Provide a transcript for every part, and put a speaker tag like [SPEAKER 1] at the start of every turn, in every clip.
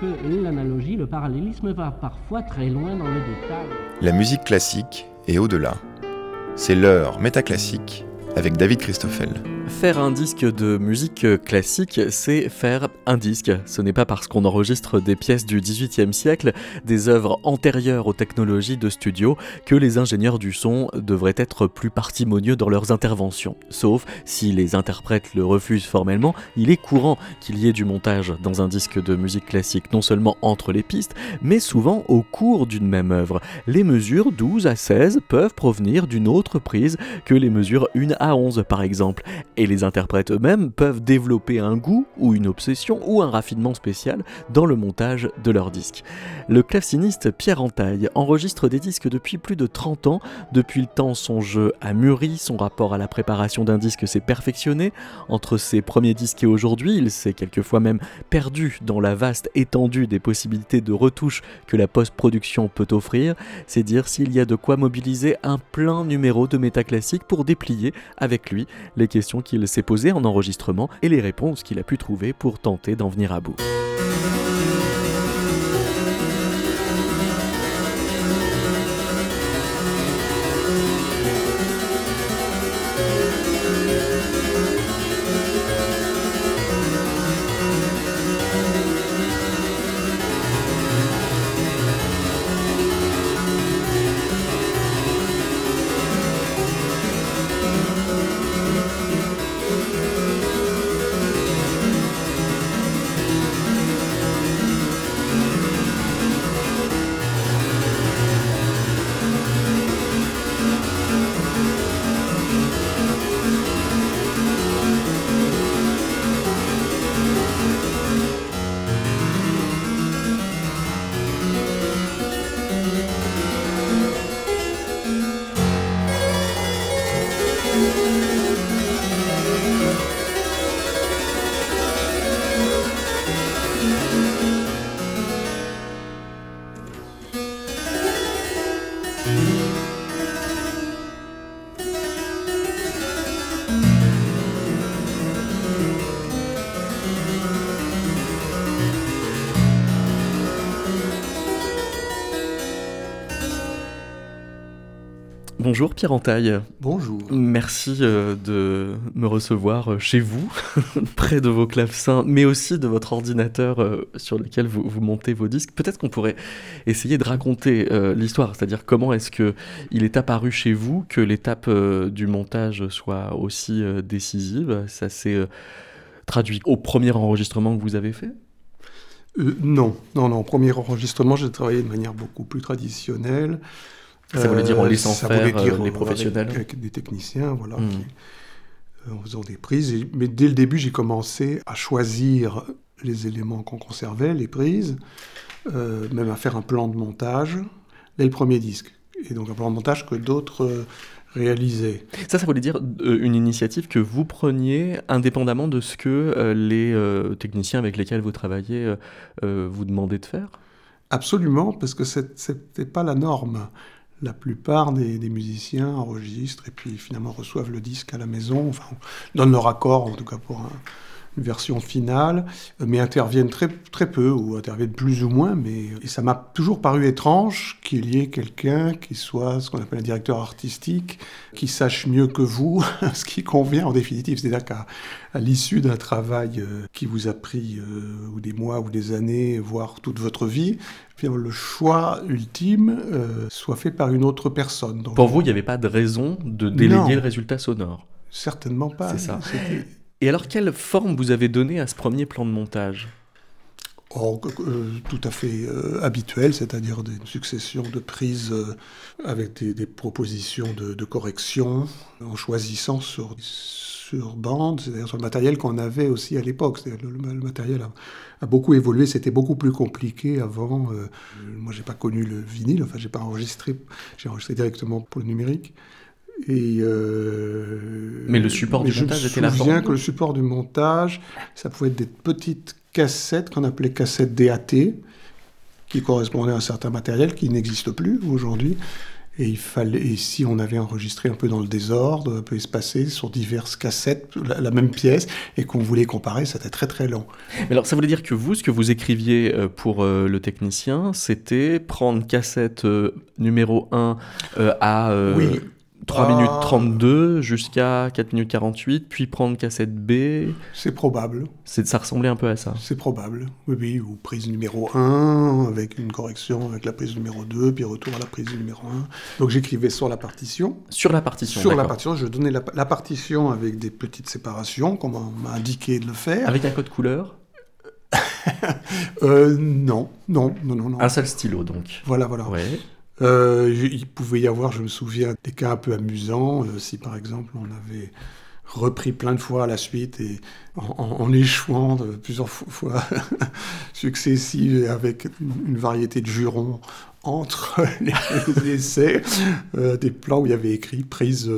[SPEAKER 1] que l'analogie, le parallélisme va parfois très loin dans le détail.
[SPEAKER 2] La musique classique est au-delà. C'est l'heure métaclassique avec David Christoffel.
[SPEAKER 3] Faire un disque de musique classique, c'est faire un disque. Ce n'est pas parce qu'on enregistre des pièces du XVIIIe siècle, des œuvres antérieures aux technologies de studio, que les ingénieurs du son devraient être plus parcimonieux dans leurs interventions. Sauf si les interprètes le refusent formellement, il est courant qu'il y ait du montage dans un disque de musique classique, non seulement entre les pistes, mais souvent au cours d'une même œuvre. Les mesures 12 à 16 peuvent provenir d'une autre prise que les mesures 1 à 11 par exemple et les interprètes eux-mêmes peuvent développer un goût ou une obsession ou un raffinement spécial dans le montage de leurs disques. Le claveciniste Pierre Entaille enregistre des disques depuis plus de 30 ans. Depuis le temps, son jeu a mûri, son rapport à la préparation d'un disque s'est perfectionné. Entre ses premiers disques et aujourd'hui, il s'est quelquefois même perdu dans la vaste étendue des possibilités de retouche que la post-production peut offrir. C'est dire s'il y a de quoi mobiliser un plein numéro de métaclassiques pour déplier avec lui les questions qu'il s'est posées en enregistrement et les réponses qu'il a pu trouver pour tenter d'en venir à bout. Bonjour Pierre Entaille.
[SPEAKER 4] Bonjour.
[SPEAKER 3] Merci euh, de me recevoir euh, chez vous, près de vos clavecins, mais aussi de votre ordinateur euh, sur lequel vous, vous, montez vos disques. Peut-être qu'on pourrait essayer de raconter l'histoire, c'est-à-dire comment est-ce que il est apparu chez vous que l'étape du montage soit aussi décisive. Ça s'est traduit au premier enregistrement que vous avez fait?
[SPEAKER 4] Non, non, non. Au premier enregistrement, j'ai travaillé de manière beaucoup plus traditionnelle.
[SPEAKER 3] Ça voulait dire en laissant faire dire, les professionnels
[SPEAKER 4] avec, des techniciens, voilà, hmm. euh, en faisant des prises. mais dès le début, j'ai commencé à choisir les éléments qu'on conservait, les prises, euh, même à faire un plan de montage dès le premier disque. Et donc un plan de montage que d'autres euh, réalisaient.
[SPEAKER 3] Ça, ça voulait dire une initiative que vous preniez indépendamment de ce que les techniciens avec lesquels vous travaillez vous demandaient de faire?
[SPEAKER 4] Absolument, parce que ce n'était pas la norme la plupart des, musiciens enregistrent et puis finalement reçoivent le disque à la maison, enfin, donnent leur accord en tout cas pour une version finale, mais interviennent très, très peu ou interviennent plus ou moins. Mais et ça m'a toujours paru étrange qu'il y ait quelqu'un qui soit ce qu'on appelle un directeur artistique, qui sache mieux que vous ce qui convient en définitive. C'est-à-dire qu'à l'issue d'un travail euh, qui vous a pris euh, ou des mois ou des années, voire toute votre vie, le choix ultime euh, soit fait par une autre personne.
[SPEAKER 3] Pour vous, il n'y avait pas de raison de déléguer le résultat sonore
[SPEAKER 4] Certainement pas.
[SPEAKER 3] C'est ça. Et alors, quelle forme vous avez donnée à ce premier plan de montage?
[SPEAKER 4] Oh, euh, tout à fait euh, habituel, c'est-à-dire une succession de prises avec des, propositions de, correction, en choisissant sur, sur bande, c'est-à-dire sur le matériel qu'on avait aussi à l'époque. Le, matériel a, beaucoup évolué, c'était beaucoup plus compliqué avant. Euh, moi, j'ai pas connu le vinyle, enfin, j'ai pas enregistré, j'ai enregistré directement pour le numérique. Et
[SPEAKER 3] euh, mais le support du montage était
[SPEAKER 4] la Je me souviens que le support du montage, ça pouvait être des petites cassettes qu'on appelait cassettes DAT, qui correspondaient à un certain matériel qui n'existe plus aujourd'hui. Et il fallait, et si on avait enregistré un peu dans le désordre, un peu espacé, sur diverses cassettes, la, même pièce, et qu'on voulait comparer, c'était très très long.
[SPEAKER 3] Mais alors ça voulait dire que vous, ce que vous écriviez euh, pour euh, le technicien, c'était prendre cassette euh, numéro 1 à
[SPEAKER 4] oui.
[SPEAKER 3] 3 minutes 32 jusqu'à 4 minutes 48, puis prendre cassette B.
[SPEAKER 4] C'est probable.
[SPEAKER 3] Ça ressemblait un peu à ça.
[SPEAKER 4] C'est probable, oui, oui, ou prise numéro 1, avec une correction avec la prise numéro 2, puis retour à la prise numéro 1. Donc j'écrivais sur la partition.
[SPEAKER 3] Sur la partition
[SPEAKER 4] Sur la partition, je donnais la, partition avec des petites séparations, comme on m'a indiqué de le faire.
[SPEAKER 3] Avec un code couleur
[SPEAKER 4] euh, non, non, non, non, non.
[SPEAKER 3] Un seul stylo, donc.
[SPEAKER 4] Voilà, voilà.
[SPEAKER 3] Ouais.
[SPEAKER 4] Euh, il pouvait y avoir, je me souviens, des cas un peu amusants. Euh, si par exemple on avait repris plein de fois à la suite et en, échouant plusieurs fois successives avec une variété de jurons entre les, essais, euh, des plans où il y avait écrit prise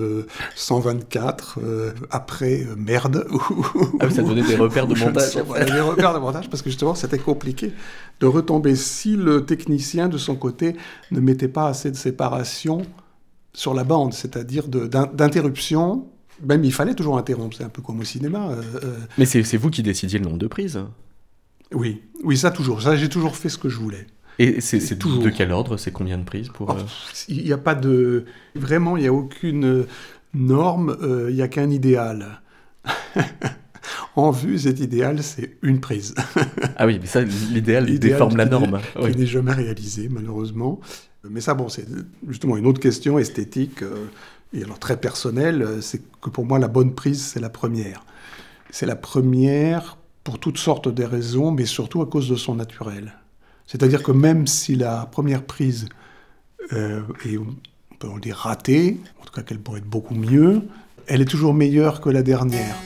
[SPEAKER 4] 124, euh, euh, après merde.
[SPEAKER 3] ah, ça donnait des repères de montage.
[SPEAKER 4] des repères de montage parce que justement c'était compliqué de retomber si le technicien de son côté ne mettait pas assez de séparation sur la bande, c'est-à-dire d'interruption. Même il fallait toujours interrompre, c'est un peu comme au cinéma.
[SPEAKER 3] Mais c'est vous qui décidiez le nombre de prises
[SPEAKER 4] Oui, oui, ça toujours. Ça, j'ai toujours fait ce que je voulais.
[SPEAKER 3] Et c'est toujours de quel ordre C'est combien de prises pour
[SPEAKER 4] oh, euh, Il n'y a pas de vraiment, il n'y a aucune norme. Euh, il n'y a qu'un idéal. en vue, cet idéal, c'est une prise.
[SPEAKER 3] ah oui, mais ça, l'idéal déforme la norme.
[SPEAKER 4] Qui n'est jamais réalisé, malheureusement. Mais ça, bon, c'est justement une autre question esthétique euh, et alors très personnelle. C'est que pour moi, la bonne prise, c'est la première. C'est la première pour toutes sortes de raisons, mais surtout à cause de son naturel. C'est-à-dire que même si la première prise euh, est, on peut ratée, en tout cas qu'elle pourrait être beaucoup mieux, elle est toujours meilleure que la dernière.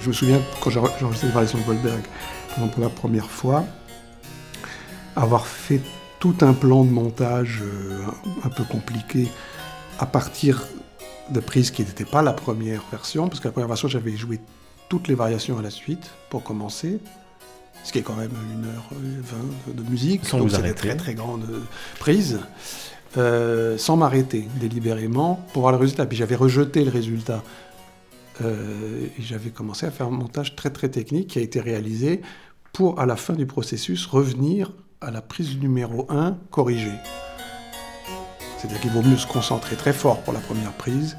[SPEAKER 4] Je me souviens quand j'ai enregistré les variations de Goldberg, pour la première fois, avoir fait tout un plan de montage euh, un peu compliqué à partir de prises qui n'étaient pas la première version, parce que la première version, j'avais joué toutes les variations à la suite pour commencer, ce qui est quand même une heure vingt de musique,
[SPEAKER 3] sans
[SPEAKER 4] donc
[SPEAKER 3] c'est
[SPEAKER 4] des très très grandes prises, euh, sans m'arrêter délibérément pour voir le résultat. Puis j'avais rejeté le résultat euh, et j'avais commencé à faire un montage très très technique qui a été réalisé pour, à la fin du processus, revenir à la prise numéro 1 corrigée. C'est-à-dire qu'il vaut mieux se concentrer très fort pour la première prise,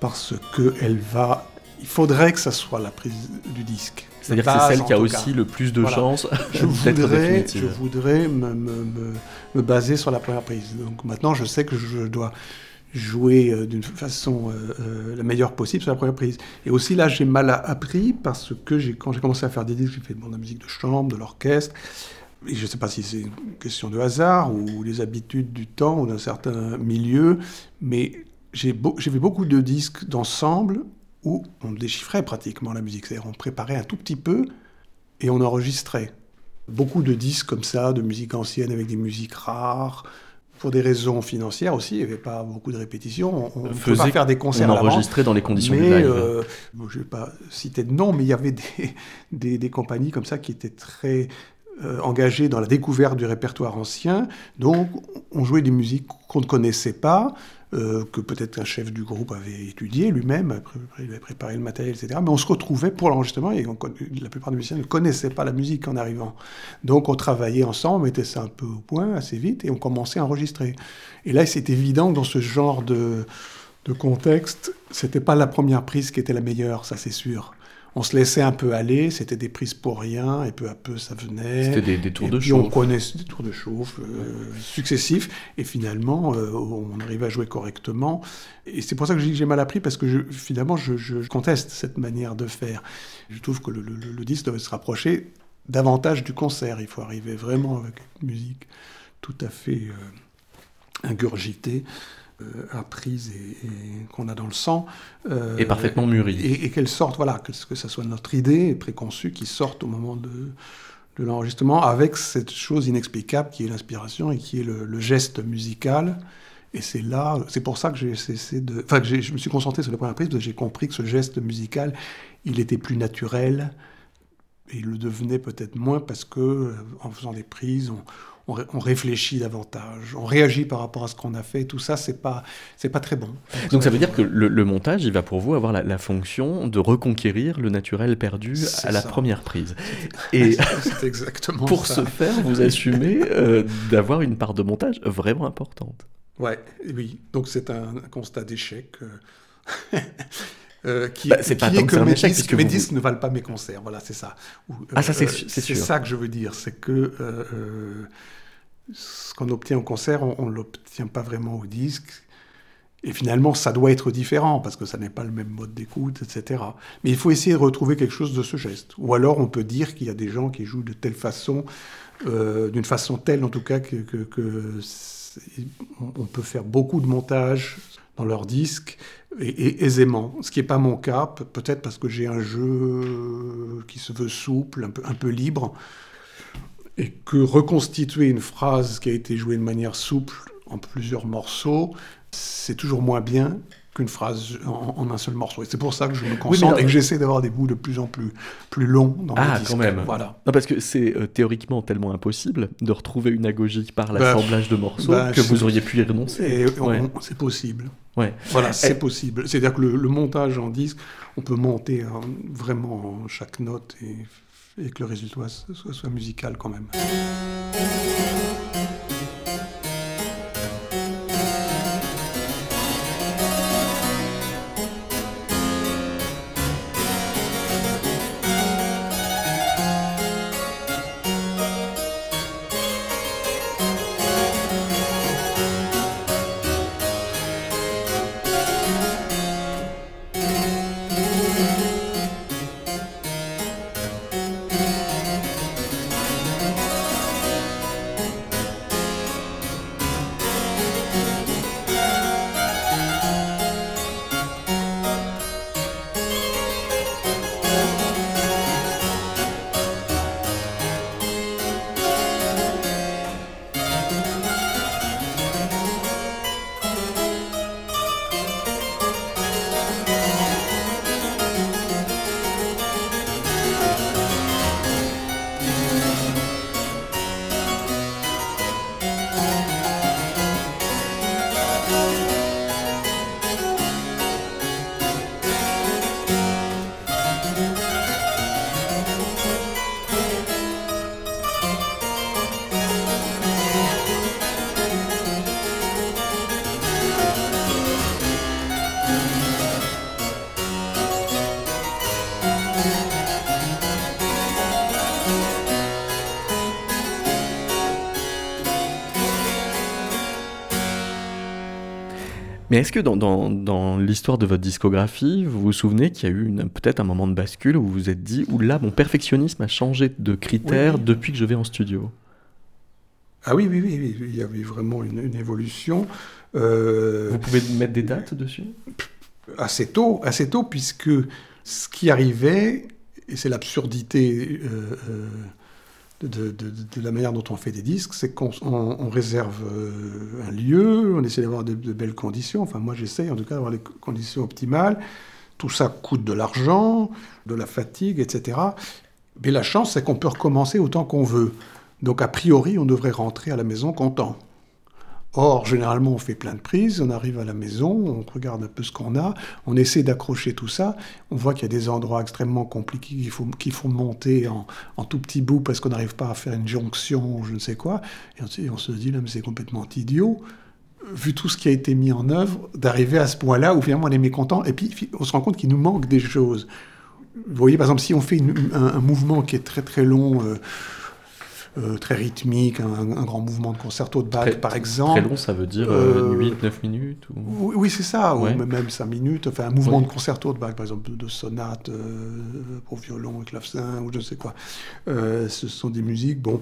[SPEAKER 4] parce que elle va. Il faudrait que ça soit la prise du disque.
[SPEAKER 3] C'est-à-dire que c'est celle qui a aussi le plus de chances
[SPEAKER 4] je voudrais, Je voudrais me, me, baser sur la première prise. Donc maintenant, je sais que je dois jouer euh, d'une façon euh, euh, la meilleure possible sur la première prise. Et aussi là, j'ai mal appris parce que quand j'ai commencé à faire des disques, j'ai fait de la musique de chambre, de l'orchestre. Et je ne sais pas si c'est une question de hasard ou les habitudes du temps ou d'un certain milieu, mais j'ai fait beaucoup de disques d'ensemble où on déchiffrait pratiquement la musique. C'est-à-dire on préparait un tout petit peu et on enregistrait. Beaucoup de disques comme ça, de musique ancienne avec des musiques rares, pour des raisons financières aussi, il n'y avait pas beaucoup de répétitions. On ne pouvait pas faire des concerts
[SPEAKER 3] on enregistrait dans les conditions
[SPEAKER 4] mais,
[SPEAKER 3] du live.
[SPEAKER 4] Euh, je ne vais pas citer de nom, mais il y avait des, des, compagnies comme ça qui étaient très euh, engagées dans la découverte du répertoire ancien. Donc, on jouait des musiques qu'on ne connaissait pas, euh, que peut-être un chef du groupe avait étudié lui-même, il avait préparé le matériel, etc. Mais on se retrouvait pour l'enregistrement et la plupart des musiciens ne connaissaient pas la musique en arrivant. Donc on travaillait ensemble, on mettait ça un peu au point assez vite et on commençait à enregistrer. Et là, c'est évident que dans ce genre de, de contexte, c'était pas la première prise qui était la meilleure, ça c'est sûr on se laissait un peu aller, c'était des prises pour rien, et peu à peu ça venait.
[SPEAKER 3] C'était des, tours
[SPEAKER 4] et
[SPEAKER 3] de
[SPEAKER 4] puis
[SPEAKER 3] chauffe.
[SPEAKER 4] On connaissait des tours de chauffe euh, successifs, et finalement euh, on arrivait à jouer correctement. Et c'est pour ça que j'ai mal appris, parce que je, finalement je, conteste cette manière de faire. Je trouve que le, le, disque doit se rapprocher davantage du concert. Il faut arriver vraiment avec une musique tout à fait euh, ingurgitée. Euh, apprise et, qu'on a dans le sang.
[SPEAKER 3] Euh, et parfaitement mûrie.
[SPEAKER 4] Et, qu'elle sorte, voilà, que, que ça soit notre idée préconçue qui sorte au moment de, de l'enregistrement avec cette chose inexplicable qui est l'inspiration et qui est le, geste musical. Et c'est là, c'est pour ça que j'ai cessé de. Enfin, que je me suis concentré sur la première prise, parce que j'ai compris que ce geste musical, il était plus naturel, et il le devenait peut-être moins parce que, euh, en faisant des prises, on, on, réfléchit davantage, on réagit par rapport à ce qu'on a fait. Tout ça, c'est pas, c'est pas très bon.
[SPEAKER 3] Donc ça veut dire que le, montage, il va pour vous avoir la, fonction de reconquérir le naturel perdu à la première prise.
[SPEAKER 4] Et exactement
[SPEAKER 3] pour ce faire, vous assumez euh, d'avoir une part de montage vraiment importante.
[SPEAKER 4] Ouais, oui. Donc c'est un, constat d'échec. Euh,
[SPEAKER 3] euh, qui, bah, c'est pas que mes, disques,
[SPEAKER 4] mes disques, ne valent pas mes concerts. Voilà, c'est ça.
[SPEAKER 3] ah, ça, c'est,
[SPEAKER 4] c'est ça que je veux dire. C'est que ce qu'on obtient au concert, on ne l'obtient pas vraiment au disque. Et finalement, ça doit être différent parce que ça n'est pas le même mode d'écoute, etc. Mais il faut essayer de retrouver quelque chose de ce geste. Ou alors, on peut dire qu'il y a des gens qui jouent de telle façon, euh, d'une façon telle en tout cas que, on peut faire beaucoup de montage dans leur disque et, aisément. Ce qui n'est pas mon cas, peut-être parce que j'ai un jeu qui se veut souple, un peu, un peu libre et que reconstituer une phrase qui a été jouée de manière souple en plusieurs morceaux, c'est toujours moins bien qu'une phrase en, un seul morceau. Et c'est pour ça que je me concentre et que j'essaie d'avoir des bouts de plus en plus, plus longs dans
[SPEAKER 3] ah,
[SPEAKER 4] disques.
[SPEAKER 3] quand même.
[SPEAKER 4] Voilà.
[SPEAKER 3] Non, parce que c'est euh, théoriquement tellement impossible de retrouver une agogie par bah, l'assemblage de morceaux bah, que vous auriez pu y renoncer.
[SPEAKER 4] C'est possible.
[SPEAKER 3] Ouais.
[SPEAKER 4] Voilà, c'est possible. C'est-à-dire que le, le, montage en disque, on peut monter vraiment chaque note et et que le résultat soit, soit musical quand même.
[SPEAKER 3] Mais est-ce que dans, dans, l'histoire de votre discographie, vous vous souvenez qu'il y a eu peut-être un moment de bascule où vous vous êtes dit, ou là, mon perfectionnisme a changé de critère depuis que je vais en studio
[SPEAKER 4] Ah oui, oui, oui, il y avait vraiment une, évolution. Euh,
[SPEAKER 3] vous pouvez mettre des dates dessus?
[SPEAKER 4] Assez tôt, assez tôt, puisque ce qui arrivait, et c'est l'absurdité euh, de, la manière dont on fait des disques, c'est qu'on réserve euh, un lieu, on essaie d'avoir de, belles conditions. Enfin, moi, j'essaye en tout cas d'avoir les conditions optimales. Tout ça coûte de l'argent, de la fatigue, etc. Mais la chance, c'est qu'on peut recommencer autant qu'on veut. Donc, a priori, on devrait rentrer à la maison content. Or, généralement, on fait plein de prises, on arrive à la maison, on regarde un peu ce qu'on a, on essaie d'accrocher tout ça, on voit qu'il y a des endroits extrêmement compliqués qu'il faut, faut monter en, en, tout petits bouts parce qu'on n'arrive pas à faire une jonction je ne sais quoi, et on, on se dit, là, mais c'est complètement idiot, vu tout ce qui a été mis en œuvre, d'arriver à ce point-là où finalement on est mécontent, et puis on se rend compte qu'il nous manque des choses. Vous voyez, par exemple, si on fait un, mouvement qui est très très long, euh, euh, très rythmique, un, grand mouvement de concerto de Bach, par exemple.
[SPEAKER 3] Très long, ça veut dire 8-9 euh, minutes
[SPEAKER 4] Oui, c'est ça, ou même 5 minutes. Enfin, un mouvement de concerto de Bach, par exemple, de, sonate euh, pour violon et clavecin, ou je ne sais quoi. ce sont des musiques, bon,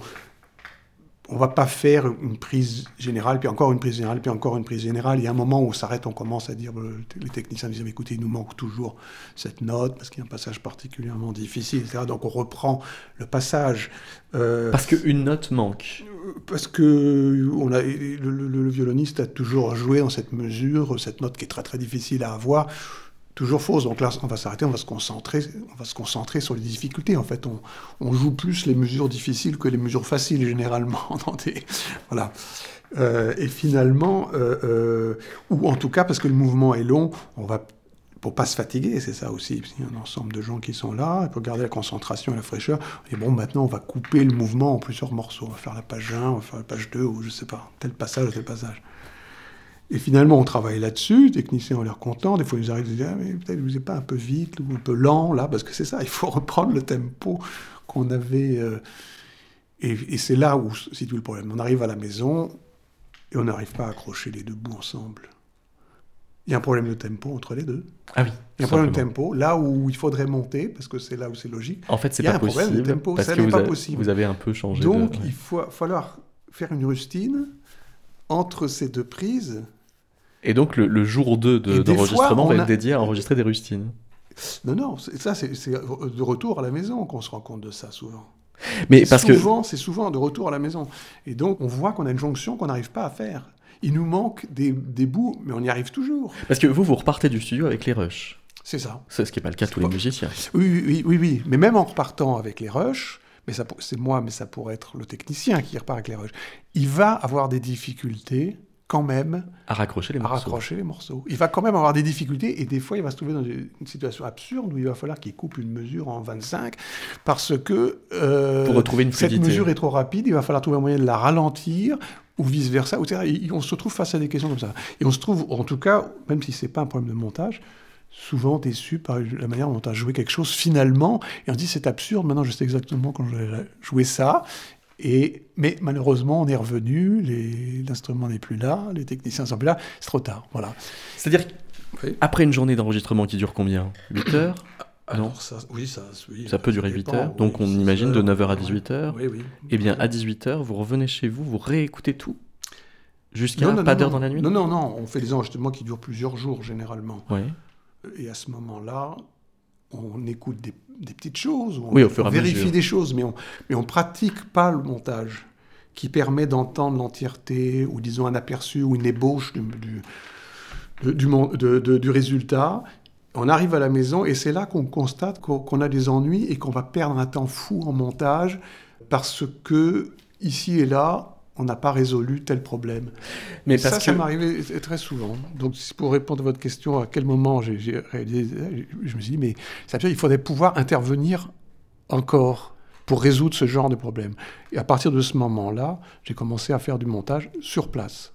[SPEAKER 4] on va pas faire une prise générale, puis encore une prise générale, puis encore une prise générale. Il y a un moment où on s'arrête, on commence à dire, les techniciens disent, écoutez, il nous manque toujours cette note, parce qu'il y a un passage particulièrement difficile, etc. Donc on reprend le passage.
[SPEAKER 3] Euh, parce qu'une note manque.
[SPEAKER 4] Parce que on a, le, le, violoniste a toujours joué dans cette mesure, cette note qui est très très difficile à avoir toujours fausse. Donc là, on va s'arrêter, on va se concentrer, on va se concentrer sur les difficultés. En fait, on, joue plus les mesures difficiles que les mesures faciles généralement. voilà. Euh, et finalement, euh, euh, ou en tout cas parce que le mouvement est long, on va pour pas se fatiguer, c'est ça aussi. Il y a un ensemble de gens qui sont là, pour garder la concentration et la fraîcheur. Et bon, maintenant, on va couper le mouvement en plusieurs morceaux. On va faire la page 1, on va faire la page 2, ou je sais pas, tel passage, tel passage. Et finalement, on travaille là-dessus, les techniciens ont l'air contents, des fois ils arrivent et disent ah, mais peut-être vous n'êtes pas un peu vite ou un peu lent là, parce que c'est ça, il faut reprendre le tempo qu'on avait. Euh, et, c'est là où se situe le problème. On arrive à la maison et on n'arrive pas à accrocher les deux bouts ensemble. Il y a un problème de tempo entre les deux.
[SPEAKER 3] Ah oui.
[SPEAKER 4] Il y a un problème de tempo, là où il faudrait monter, parce que c'est là où c'est logique.
[SPEAKER 3] En fait, c'est pas possible. Il y a un problème de tempo, ça n'est pas possible. Vous avez un peu changé.
[SPEAKER 4] Donc, il faut falloir faire une rustine entre ces deux prises
[SPEAKER 3] et donc le, jour 2 d'enregistrement va être dédié à enregistrer des rustines.
[SPEAKER 4] Non, non, ça c'est de retour à la maison qu'on se rend compte de ça souvent.
[SPEAKER 3] Mais parce
[SPEAKER 4] souvent, c'est souvent de retour à la maison. Et donc on voit qu'on a une jonction qu'on n'arrive pas à faire. Il nous manque des, bouts, mais on y arrive toujours.
[SPEAKER 3] Parce que vous, vous repartez du studio avec les rushs.
[SPEAKER 4] C'est ça.
[SPEAKER 3] C'est ce qui n'est pas le cas de tous les musiciens.
[SPEAKER 4] Oui, oui, oui, oui. Mais même en repartant avec les rushs, mais c'est moi, mais ça pourrait être le technicien qui repart avec les rushs, il va avoir des difficultés quand même
[SPEAKER 3] à raccrocher les
[SPEAKER 4] morceaux. raccrocher les morceaux. Il va quand même avoir des difficultés et des fois il va se trouver dans une situation absurde où il va falloir qu'il coupe une mesure en 25 parce que
[SPEAKER 3] euh, Pour retrouver une
[SPEAKER 4] cette mesure est trop rapide, il va falloir trouver un moyen de la ralentir ou vice versa. on se trouve face à des questions comme ça. Et on se trouve, en tout cas, même si c'est pas un problème de montage, souvent déçu par la manière dont on a joué quelque chose finalement, et on dit c'est absurde, maintenant je sais exactement quand je vais jouer ça, et, mais malheureusement, on est revenu, l'instrument n'est plus là, les techniciens sont plus là, c'est trop tard. Voilà.
[SPEAKER 3] C'est-à-dire après une journée d'enregistrement qui dure combien? 8 heures?
[SPEAKER 4] Non ça, oui, ça,
[SPEAKER 3] ça peut durer 8 heures. Donc on imagine de 9h à 18h.
[SPEAKER 4] Oui, oui.
[SPEAKER 3] Eh bien, à 18h, vous revenez chez vous, vous réécoutez tout Jusqu'à pas d'heure dans la nuit?
[SPEAKER 4] Non, non, non. On fait des enregistrements qui durent plusieurs jours généralement.
[SPEAKER 3] Oui.
[SPEAKER 4] Et à ce moment-là, on écoute des, petites choses, on,
[SPEAKER 3] oui, on
[SPEAKER 4] vérifie des choses, mais on mais on pratique pas le montage qui permet d'entendre l'entièreté ou disons un aperçu ou une ébauche du, du, du, du résultat. On arrive à la maison et c'est là qu'on constate qu'on a des ennuis et qu'on va perdre un temps fou en montage parce que ici et là, on n'a pas résolu tel problème. Mais parce ça, que... ça m'arrivait très souvent. Donc, pour répondre à votre question, à quel moment j'ai réalisé, je me suis dit, mais ça veut dire qu'il faudrait pouvoir intervenir encore pour résoudre ce genre de problème. Et à partir de ce moment-là, j'ai commencé à faire du montage sur place.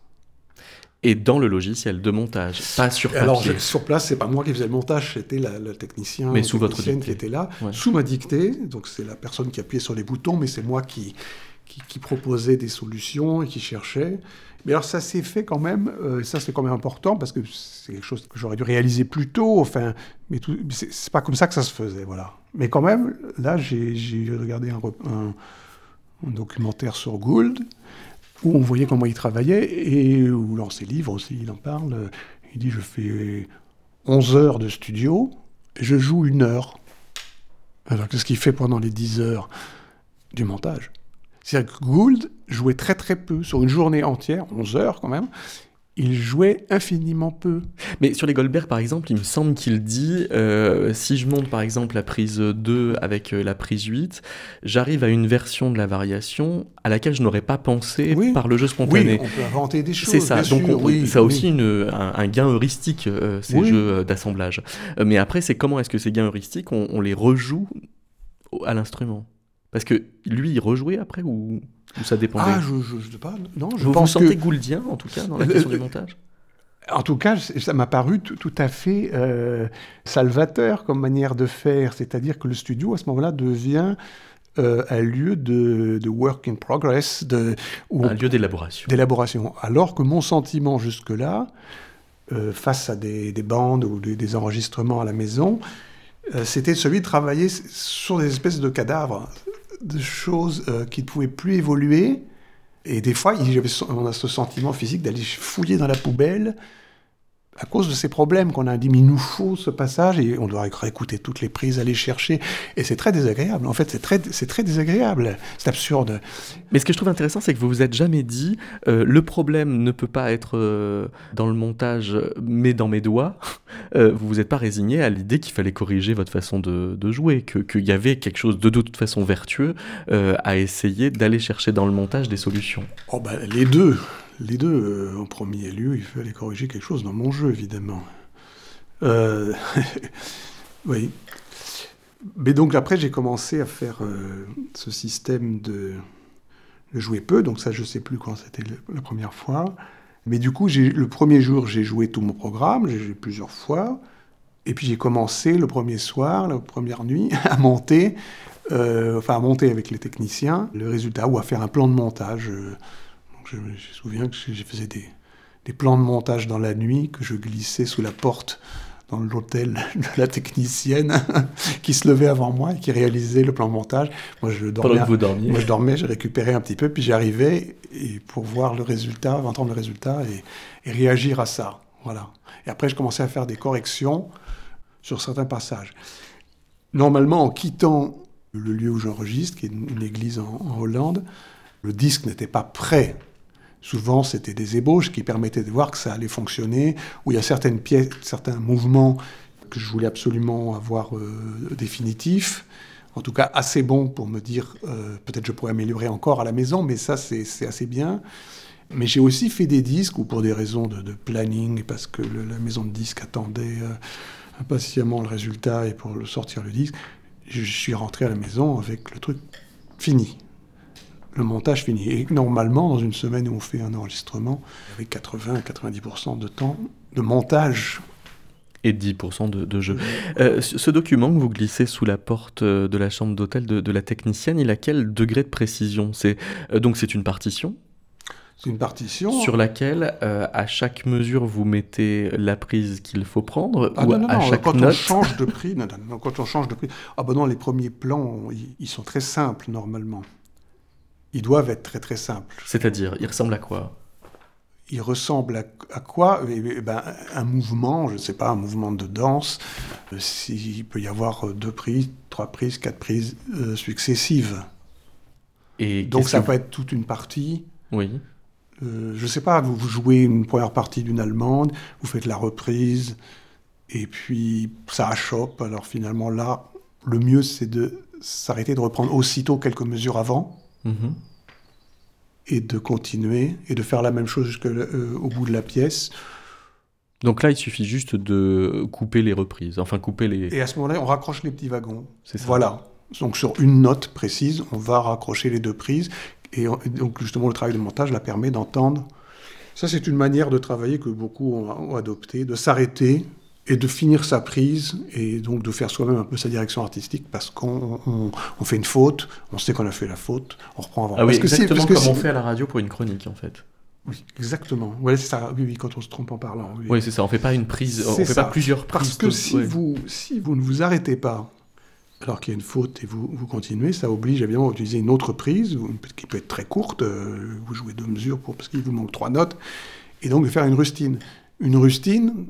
[SPEAKER 3] Et dans le logiciel de montage, pas sur papier.
[SPEAKER 4] Alors, sur place, c'est pas moi qui faisais le montage, c'était le technicien,
[SPEAKER 3] mais sous votre qui
[SPEAKER 4] était là, sous ma dictée. Donc, c'est la personne qui appuyait sur les boutons, mais c'est moi qui, qui, proposait des solutions et qui cherchait. Mais alors ça s'est fait quand même, euh, ça c'est quand même important parce que c'est quelque chose que j'aurais dû réaliser plus tôt, enfin, mais c'est pas comme ça que ça se faisait, voilà. Mais quand même, là j'ai regardé un, un, documentaire sur Gould où on voyait comment il travaillait et où dans ses livres aussi il en parle. Il dit je fais 11 heures de studio et je joue une heure. Alors qu'est-ce qu'il fait pendant les 10 heures du montage? C'est-à-dire que Gould jouait très très peu, sur une journée entière, 11 heures quand même, il jouait infiniment peu.
[SPEAKER 3] Mais sur les Goldberg, par exemple, il me semble qu'il dit euh, si je monte par exemple la prise 2 avec euh, la prise 8, j'arrive à une version de la variation à laquelle je n'aurais pas pensé par le jeu spontané.
[SPEAKER 4] Oui, on peut inventer des choses.
[SPEAKER 3] C'est ça. Donc ça a aussi une, un, gain heuristique, euh, ces jeux d'assemblage. mais après, c'est comment est-ce que ces gains heuristiques, on les rejoue à l'instrument? Parce que lui, il rejouait après ou, ça dépendait?
[SPEAKER 4] Ah, je, ne sais pas. Non, je
[SPEAKER 3] vous
[SPEAKER 4] pense
[SPEAKER 3] vous sentez gouldien, en tout cas, dans la question du montage?
[SPEAKER 4] En tout cas, ça m'a paru tout à fait euh, salvateur comme manière de faire. C'est-à-dire que le studio, à ce moment-là, devient euh, un lieu de, work in progress. De,
[SPEAKER 3] un lieu d'élaboration.
[SPEAKER 4] D'élaboration. Alors que mon sentiment jusque-là, euh, face à des, bandes ou des, enregistrements à la maison, c'était celui de travailler sur des espèces de cadavres de choses euh, qui ne pouvaient plus évoluer. Et des fois, on a ce sentiment physique d'aller fouiller dans la poubelle à cause de ces problèmes qu'on a dit, mais il nous faut ce passage et on doit écouter toutes les prises, aller chercher. Et c'est très désagréable. En fait, c'est très, c'est très désagréable. C'est absurde.
[SPEAKER 3] Mais ce que je trouve intéressant, c'est que vous vous êtes jamais dit, euh, le problème ne peut pas être euh, dans le montage, mais dans mes doigts. Euh, vous vous êtes pas résigné à l'idée qu'il fallait corriger votre façon de, de jouer, qu'il y avait quelque chose de, de toute façon vertueux à essayer d'aller chercher dans le montage des solutions.
[SPEAKER 4] Oh ben, les deux les deux, euh, en premier lieu, il fallait corriger quelque chose dans mon jeu, évidemment. Euh, oui. Mais donc après, j'ai commencé à faire euh, ce système de, jouer peu, donc ça, je ne sais plus quand c'était la première fois. Mais du coup, le premier jour, j'ai joué tout mon programme, j'ai joué plusieurs fois. Et puis j'ai commencé le premier soir, la première nuit, à monter, enfin à monter avec les techniciens le résultat, ou à faire un plan de montage je me souviens que je faisais des, des, plans de montage dans la nuit, que je glissais sous la porte dans l'hôtel de la technicienne qui se levait avant moi et qui réalisait le plan de montage. Moi, je dormais.
[SPEAKER 3] vous dormiez.
[SPEAKER 4] Moi, je dormais, j'ai récupéré un petit peu, puis j'arrivais et pour voir le résultat, entendre le résultat et, et, réagir à ça. Voilà. Et après, je commençais à faire des corrections sur certains passages. Normalement, en quittant le lieu où j'enregistre, qui est une, église en, en Hollande, le disque n'était pas prêt Souvent, c'était des ébauches qui permettaient de voir que ça allait fonctionner, où il y a certaines pièces, certains mouvements que je voulais absolument avoir euh, définitifs, en tout cas assez bons pour me dire euh, peut-être je pourrais améliorer encore à la maison, mais ça c'est assez bien. Mais j'ai aussi fait des disques où pour des raisons de, planning, parce que la maison de disques attendait euh, impatiemment le résultat et pour sortir le disque, je suis rentré à la maison avec le truc fini le montage fini. Et normalement, dans une semaine où on fait un enregistrement, avec 80-90% de temps de montage.
[SPEAKER 3] Et 10% de, jeu. Euh, ce document que vous glissez sous la porte euh, de la chambre d'hôtel de, la technicienne, il a quel degré de précision? C'est, euh, Donc c'est une partition?
[SPEAKER 4] C'est une partition.
[SPEAKER 3] Sur laquelle, à chaque mesure, vous mettez la prise qu'il faut prendre
[SPEAKER 4] ah
[SPEAKER 3] ou
[SPEAKER 4] non, non,
[SPEAKER 3] à
[SPEAKER 4] non,
[SPEAKER 3] chaque
[SPEAKER 4] quand
[SPEAKER 3] note?
[SPEAKER 4] on change de prix, non, non, quand on change de prix, ah ben non, les premiers plans, ils sont très simples normalement ils doivent être très très simples.
[SPEAKER 3] C'est-à-dire, ils ressemblent à quoi?
[SPEAKER 4] Ils ressemblent à, quoi? Eh, eh ben, Un mouvement, je ne sais pas, un mouvement de danse. Euh, il peut y avoir euh, deux prises, trois prises, quatre prises euh, successives. Et Donc ça peut être toute une partie.
[SPEAKER 3] Oui.
[SPEAKER 4] je ne sais pas, vous, vous, jouez une première partie d'une allemande, vous faites la reprise, et puis ça achoppe. Alors finalement là, le mieux c'est de s'arrêter de reprendre aussitôt quelques mesures avant Mhm. Et de continuer et de faire la même chose jusqu'au euh, bout de la pièce.
[SPEAKER 3] Donc là, il suffit juste de couper les reprises, enfin couper les.
[SPEAKER 4] Et à ce moment-là, on raccroche les petits wagons. C'est ça. Voilà. Donc sur une note précise, on va raccrocher les deux prises. Et donc justement, le travail de montage la permet d'entendre. Ça, c'est une manière de travailler que beaucoup ont, adopté, de s'arrêter et de finir sa prise et donc de faire soi-même un peu sa direction artistique parce qu'on on, fait une faute, on sait qu'on a fait la faute, on reprend avant.
[SPEAKER 3] Ah oui,
[SPEAKER 4] parce
[SPEAKER 3] exactement que comme on fait à la radio pour une chronique en fait.
[SPEAKER 4] Oui, exactement. Ouais, c'est ça. Oui, oui, quand on se trompe en parlant.
[SPEAKER 3] Oui, c'est ça. On fait pas une prise, on fait pas plusieurs prises.
[SPEAKER 4] Parce que si vous si vous ne vous arrêtez pas alors qu'il y a une faute et vous, vous continuez, ça oblige évidemment à utiliser une autre prise qui peut être très courte. Euh, vous jouez deux mesures pour, parce qu'il vous manque trois notes et donc de faire une rustine. Une rustine,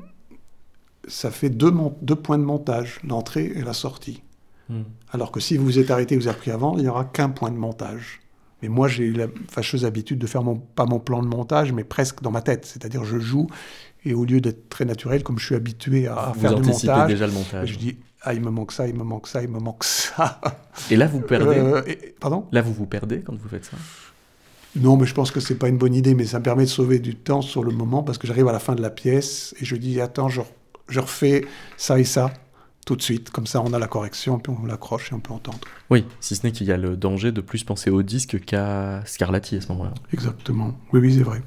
[SPEAKER 4] ça fait deux, deux points de montage, l'entrée et la sortie. Hmm. Alors que si vous vous êtes arrêté, vous avez pris avant, il n'y aura qu'un point de montage. Mais moi, j'ai la fâcheuse habitude de faire mon, pas mon plan de montage, mais presque dans ma tête. C'est-à-dire, je joue, et au lieu d'être très naturel, comme je suis habitué à, faire du montage,
[SPEAKER 3] déjà le montage,
[SPEAKER 4] je dis, ah, il me manque ça, il me manque ça, il me manque ça.
[SPEAKER 3] Et là, vous perdez euh,
[SPEAKER 4] Pardon?
[SPEAKER 3] Là, vous vous perdez quand vous faites ça?
[SPEAKER 4] Non, mais je pense que c'est pas une bonne idée, mais ça me permet de sauver du temps sur le moment parce que j'arrive à la fin de la pièce et je dis attends, je je refais ça et ça tout de suite, comme ça on a la correction, puis on l'accroche et on peut entendre.
[SPEAKER 3] Oui, si ce n'est qu'il y a le danger de plus penser au disque qu'à Scarlatti à ce moment-là.
[SPEAKER 4] Exactement, oui, oui, c'est vrai.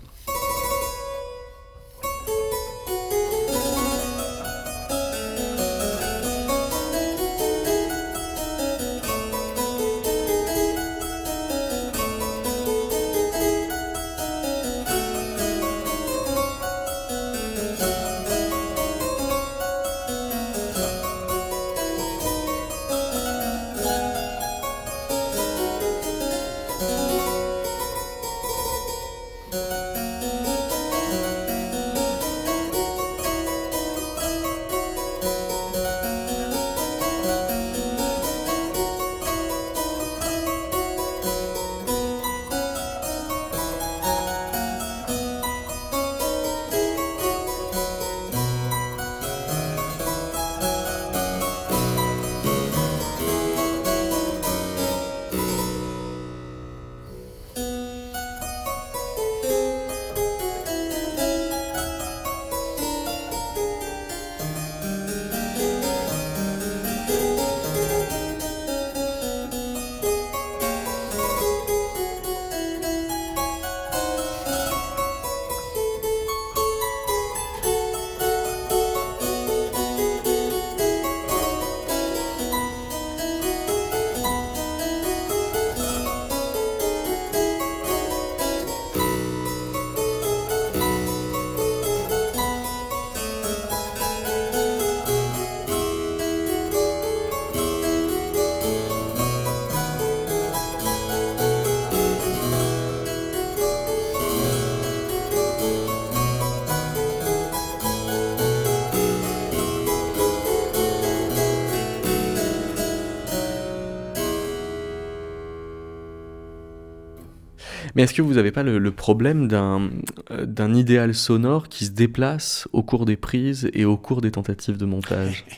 [SPEAKER 3] Mais est-ce que vous n'avez pas le, problème d'un, euh, d'un idéal sonore qui se déplace au cours des prises et au cours des tentatives de montage?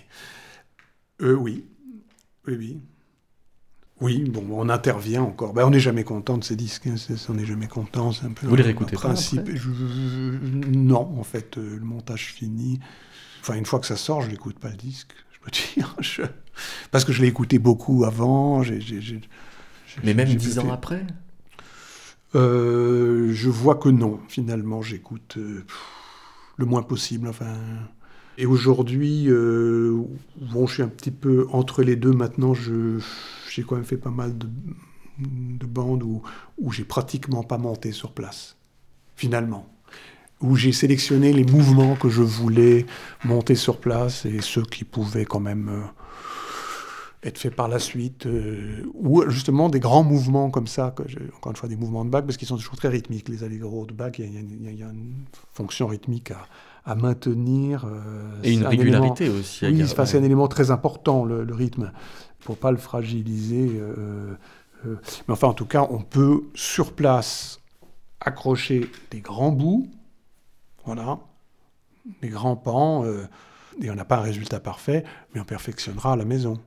[SPEAKER 4] Euh, Oui. Oui, oui. Oui, bon, on intervient encore. Ben, on n'est jamais content de ces disques. Hein. on n'est jamais content. C'est un peu
[SPEAKER 3] Vous les réécoutez
[SPEAKER 4] pas principe. non, en fait, euh, le montage fini. Enfin, une fois que ça sort, je n'écoute pas le disque. Je peux dire. Parce que je l'ai écouté beaucoup avant.
[SPEAKER 3] Mais même dix ans après?
[SPEAKER 4] Euh, Je vois que non. Finalement, j'écoute euh, le moins possible. Enfin. Et aujourd'hui, bon, je suis un petit peu entre les deux. Maintenant, j'ai quand même fait pas mal de, bandes où, où j'ai pratiquement pas monté sur place, finalement. Où j'ai sélectionné les mouvements que je voulais monter sur place et ceux qui pouvaient quand même euh, être faits par la suite. Euh, ou justement des grands mouvements comme ça, que encore une fois des mouvements de Bach, parce qu'ils sont toujours très rythmiques. Les allegros de Bach, il y, a une fonction rythmique à, à maintenir.
[SPEAKER 3] Euh, et une régularité aussi.
[SPEAKER 4] Oui, c'est un élément très important, le, le rythme faut pas le fragiliser. Euh, mais enfin, en tout cas, on peut sur place accrocher des grands bouts, voilà, des grands pans, et on n'a pas un résultat parfait, mais on perfectionnera à la maison.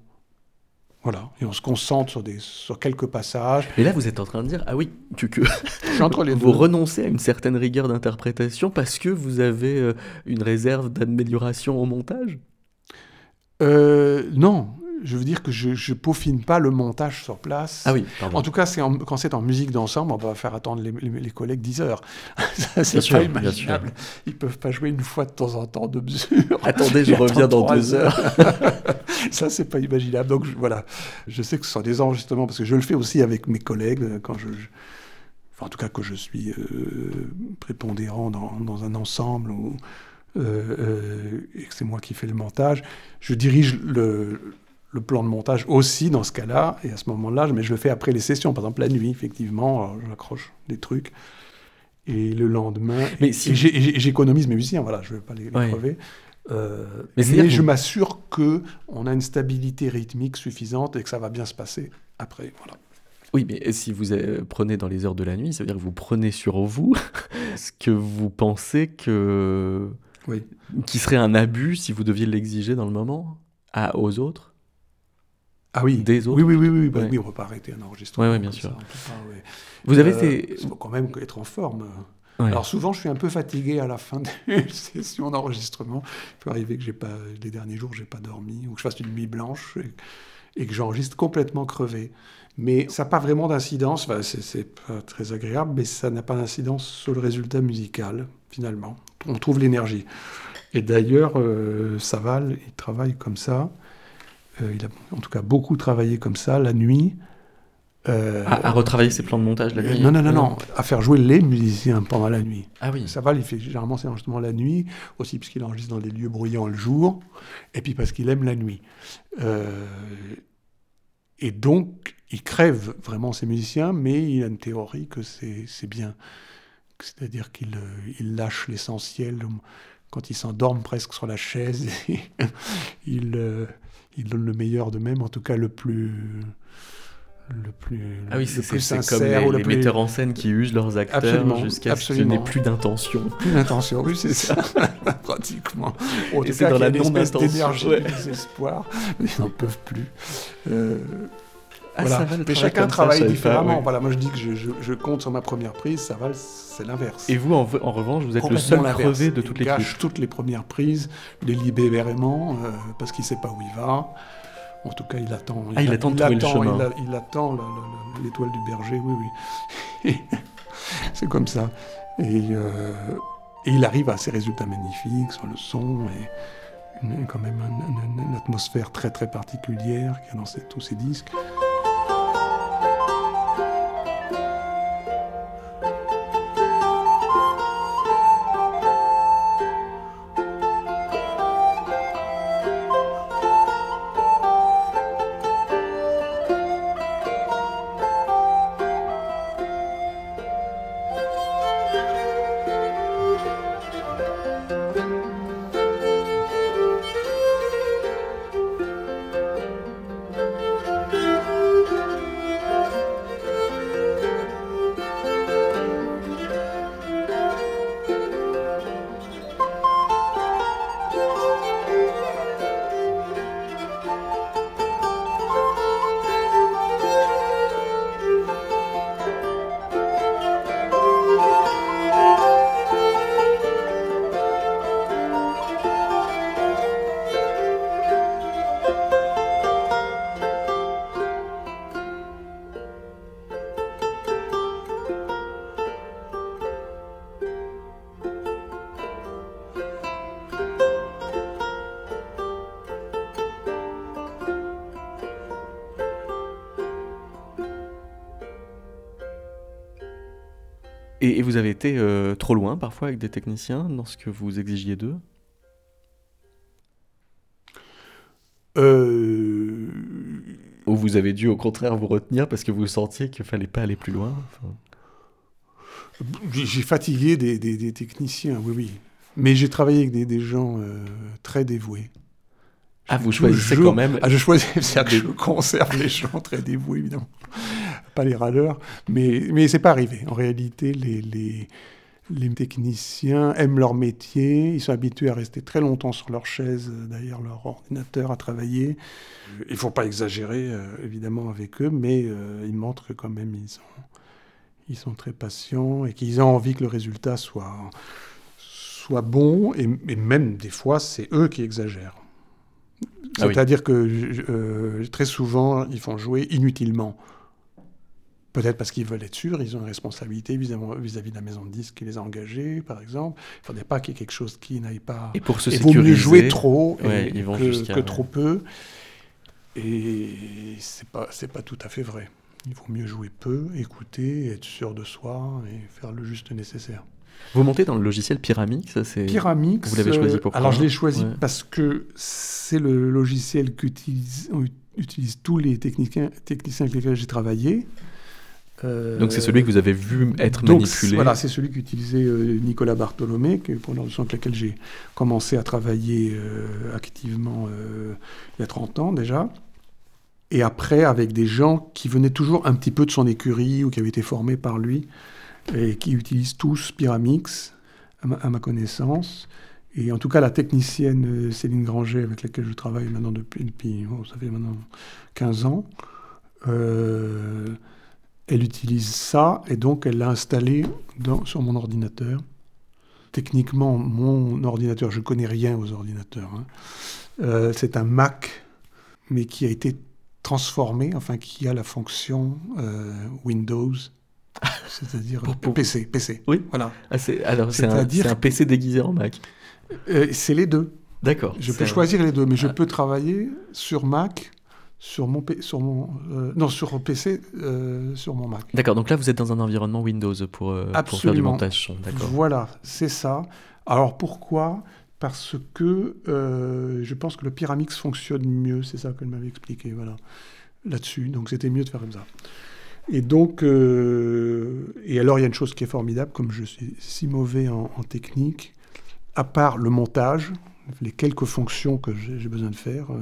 [SPEAKER 4] Voilà, et on se concentre sur, des, sur quelques passages.
[SPEAKER 3] Et là, vous êtes en train de dire, ah oui, que, que
[SPEAKER 4] entre les
[SPEAKER 3] vous renoncez à une certaine rigueur d'interprétation parce que vous avez une réserve d'amélioration au montage?
[SPEAKER 4] Euh, Non, je veux dire que je, je peaufine pas le montage sur place.
[SPEAKER 3] Ah oui,
[SPEAKER 4] En tout cas, c'est quand c'est en musique d'ensemble, on va faire attendre les, collègues 10 heures.
[SPEAKER 3] c'est pas imaginable.
[SPEAKER 4] Ils peuvent pas jouer une fois de temps en temps de mesure.
[SPEAKER 3] Attendez, je reviens dans deux heures.
[SPEAKER 4] ça, c'est pas imaginable. Donc voilà, je sais que ce sont des enregistrements parce que je le fais aussi avec mes collègues euh, quand je, en tout cas que je suis euh, prépondérant dans, dans, un ensemble ou euh, et que c'est moi qui fais le montage. Je dirige le le plan de montage aussi dans ce cas-là, et à ce moment-là, mais je le fais après les sessions, par exemple la nuit, effectivement, j'accroche des trucs, et le lendemain, mais si... j'économise mes musiciens, voilà, je ne vais pas les, crever. Euh, mais, je m'assure que on a une stabilité rythmique suffisante et que ça va bien se passer après. Voilà.
[SPEAKER 3] Oui, mais si vous prenez dans les heures de la nuit, ça veut dire que vous prenez sur vous ce que vous pensez que
[SPEAKER 4] oui.
[SPEAKER 3] qui serait un abus si vous deviez l'exiger dans le moment à, aux autres?
[SPEAKER 4] Ah oui.
[SPEAKER 3] Des autres.
[SPEAKER 4] Oui, oui, oui, oui, bah, oui on ne peut pas arrêter un enregistrement.
[SPEAKER 3] Oui, bien sûr. Vous avez été.
[SPEAKER 4] Il faut quand même être en forme. Alors souvent, je suis un peu fatigué à la fin des sessions d'enregistrement. Il peut arriver que j'ai pas, les derniers jours, j'ai pas dormi, ou que je fasse une nuit blanche et, que j'enregistre complètement crevé. Mais ça n'a pas vraiment d'incidence, enfin, c'est pas très agréable, mais ça n'a pas d'incidence sur le résultat musical, finalement. On trouve l'énergie. Et d'ailleurs, euh, Saval, il travaille comme ça. Euh, il a en tout cas beaucoup travaillé comme ça la nuit.
[SPEAKER 3] Euh, à, retravailler ses plans de montage la nuit
[SPEAKER 4] Non, non, non, non, à faire jouer les musiciens pendant la nuit.
[SPEAKER 3] Ah oui.
[SPEAKER 4] Ça va, il fait généralement ses enregistrements la nuit, aussi parce qu'il enregistre dans des lieux bruyants le jour, et puis parce qu'il aime la nuit. Euh, et donc, il crève vraiment ses musiciens, mais il a une théorie que c'est bien. C'est-à-dire qu'il il lâche l'essentiel quand il s'endorme presque sur la chaise. il ils donnent le meilleur d'eux-mêmes, en tout cas le plus le plus
[SPEAKER 3] ah oui c'est comme les, metteurs en scène qui usent leurs acteurs jusqu'à ce qu'il n'y ait plus d'intention.
[SPEAKER 4] Plus d'intention oui c'est ça pratiquement.
[SPEAKER 3] C'est dans la non
[SPEAKER 4] d'énergie ouais. désespoir ils n'en peuvent plus. Euh, ah, voilà. mais chacun travaille différemment voilà moi je dis que je, je, compte sur ma première prise ça va c'est l'inverse
[SPEAKER 3] et vous en, en, revanche vous êtes le seul crevé de toutes les
[SPEAKER 4] gâche toutes les premières prises les libérément euh, parce qu'il sait pas où il va en tout cas, il attend.
[SPEAKER 3] Il, ah, il attend de trouver le chemin.
[SPEAKER 4] Il, attend l'étoile du berger, oui, oui. c'est comme ça. Euh, et, il arrive à ces résultats magnifiques sur le son et quand même une, atmosphère très très particulière qu'il y a dans tous ces disques.
[SPEAKER 3] Été euh, trop loin parfois avec des techniciens dans ce que vous exigiez d'eux?
[SPEAKER 4] Euh...
[SPEAKER 3] Ou vous avez dû au contraire vous retenir parce que vous sentiez qu'il fallait pas aller plus loin
[SPEAKER 4] J'ai fatigué des, techniciens, oui, oui. Mais j'ai travaillé avec des, gens euh, très dévoués.
[SPEAKER 3] Ah, vous choisissez quand même.
[SPEAKER 4] Ah, je choisis, c'est que je conserve les gens très dévoués, évidemment. Pas les râleurs. Mais, mais c'est pas arrivé. En réalité, les, les, les, techniciens aiment leur métier. Ils sont habitués à rester très longtemps sur leur chaise, derrière leur ordinateur, à travailler. Il faut pas exagérer, euh, évidemment, avec eux, mais euh, ils montrent que quand même, ils sont, ils sont très patients et qu'ils ont envie que le résultat soit, soit bon. Et, et même, des fois, c'est eux qui exagèrent. Ah C'est-à-dire que euh, très souvent, ils font jouer inutilement. Peut-être parce qu'ils veulent être sûrs, ils ont une responsabilité vis-à-vis de la maison de disques qui les a engagés, par exemple. Il ne faudrait pas qu'il y ait quelque chose qui n'aille pas.
[SPEAKER 3] Et pour se
[SPEAKER 4] et
[SPEAKER 3] sécuriser,
[SPEAKER 4] vaut mieux jouer trop
[SPEAKER 3] ils vont
[SPEAKER 4] que, que trop peu. Et c'est pas c'est pas tout à fait vrai. Il vaut mieux jouer peu, écouter, être sûr de soi et faire le juste nécessaire.
[SPEAKER 3] Vous montez dans le logiciel Pyramix c'est...
[SPEAKER 4] Pyramix.
[SPEAKER 3] Vous l'avez choisi pourquoi
[SPEAKER 4] Alors je l'ai choisi parce que c'est le logiciel qu'utilisent utilise tous les techniciens, techniciens avec lesquels j'ai travaillé.
[SPEAKER 3] Euh, donc c'est celui que vous avez vu être donc, manipulé.
[SPEAKER 4] Voilà, c'est celui qu'utilisait euh, Nicolas Bartholomé, qui, pour avec lequel j'ai commencé à travailler euh, activement il y a 30 ans déjà. Et après, avec des gens qui venaient toujours un petit peu de son écurie ou qui avaient été formés par lui et qui utilisent tous Pyramix, à ma, connaissance. Et en tout cas, la technicienne Céline Granger, avec laquelle je travaille maintenant depuis, depuis oh, ça fait maintenant 15 ans, euh, elle utilise ça et donc elle l'a installé dans, sur mon ordinateur. Techniquement, mon ordinateur, je ne connais rien aux ordinateurs. Hein. Euh, c'est un Mac, mais qui a été transformé, enfin qui a la fonction Windows c'est-à-dire PC, PC.
[SPEAKER 3] Oui.
[SPEAKER 4] Voilà.
[SPEAKER 3] Ah, alors c'est un, PC déguisé en Mac.
[SPEAKER 4] Euh, c'est les deux.
[SPEAKER 3] D'accord.
[SPEAKER 4] Je peux choisir les deux, mais je ah. peux travailler sur Mac, sur mon, sur mon euh, non sur PC, euh, sur mon Mac.
[SPEAKER 3] D'accord. Donc là, vous êtes dans un environnement Windows pour, pour faire du montage son.
[SPEAKER 4] Voilà, c'est ça. Alors pourquoi? Parce que je pense que le Pyramix fonctionne mieux. C'est ça qu'elle m'avait expliqué. Voilà, là-dessus. Donc c'était mieux de faire comme ça. Et donc, euh, et alors il y a une chose qui est formidable, comme je suis si mauvais en, technique, à part le montage, les quelques fonctions que j'ai besoin de faire, euh,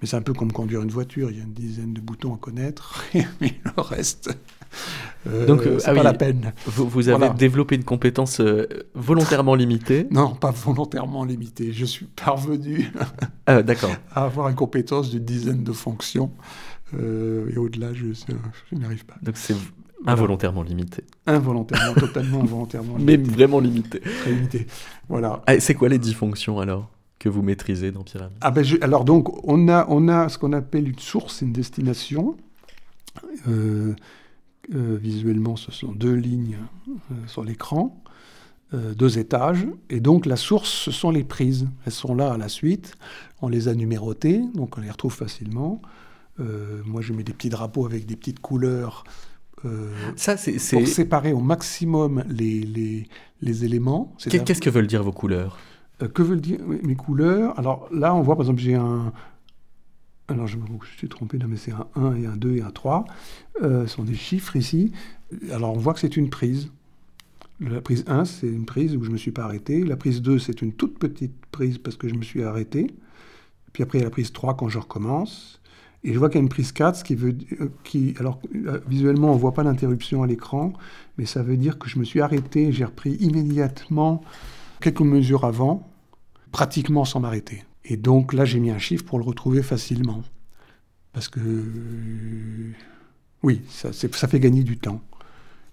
[SPEAKER 4] mais c'est un peu comme conduire une voiture, il y a une dizaine de boutons à connaître, mais le reste, euh, donc c'est ah pas la peine.
[SPEAKER 3] Vous, vous avez développé une compétence volontairement limitée
[SPEAKER 4] Non, pas volontairement limitée. Je suis parvenu
[SPEAKER 3] ah,
[SPEAKER 4] à avoir une compétence d'une dizaine de fonctions. Euh, et au-delà, je, je n'arrive pas.
[SPEAKER 3] Donc c'est involontairement limité.
[SPEAKER 4] Involontairement, totalement involontairement.
[SPEAKER 3] Mais vraiment limité.
[SPEAKER 4] Très limité. Voilà.
[SPEAKER 3] Ah, c'est quoi les dix fonctions alors? Que vous maîtrisez dans Pyramide
[SPEAKER 4] ah ben Alors donc, on a, on a ce qu'on appelle une source une destination. Euh, euh, visuellement, ce sont deux lignes sur l'écran, deux étages. Et donc, la source, ce sont les prises. Elles sont là à la suite. On les a numérotées, donc on les retrouve facilement. Euh, moi, je mets des petits drapeaux avec des petites couleurs euh,
[SPEAKER 3] ça, c'est,
[SPEAKER 4] pour séparer au maximum les, les, les éléments.
[SPEAKER 3] Qu'est-ce que veulent dire vos couleurs?
[SPEAKER 4] Euh, Que veulent dire mes couleurs? Alors là, on voit par exemple, j'ai un. Alors je me suis trompé là, mais c'est un 1 et un 2 et un 3. ce sont des chiffres ici. Alors on voit que c'est une prise. La prise 1, c'est une prise où je ne me suis pas arrêté. La prise 2, c'est une toute petite prise parce que je me suis arrêté. Puis après, il y a la prise 3 quand je recommence. Et je vois qu'il y a une prise 4, ce qui veut euh, qui, alors euh, visuellement on voit pas l'interruption à l'écran, mais ça veut dire que je me suis arrêté, j'ai repris immédiatement quelques mesures avant, pratiquement sans m'arrêter. Et donc là j'ai mis un chiffre pour le retrouver facilement, parce que oui, ça, fait gagner du temps.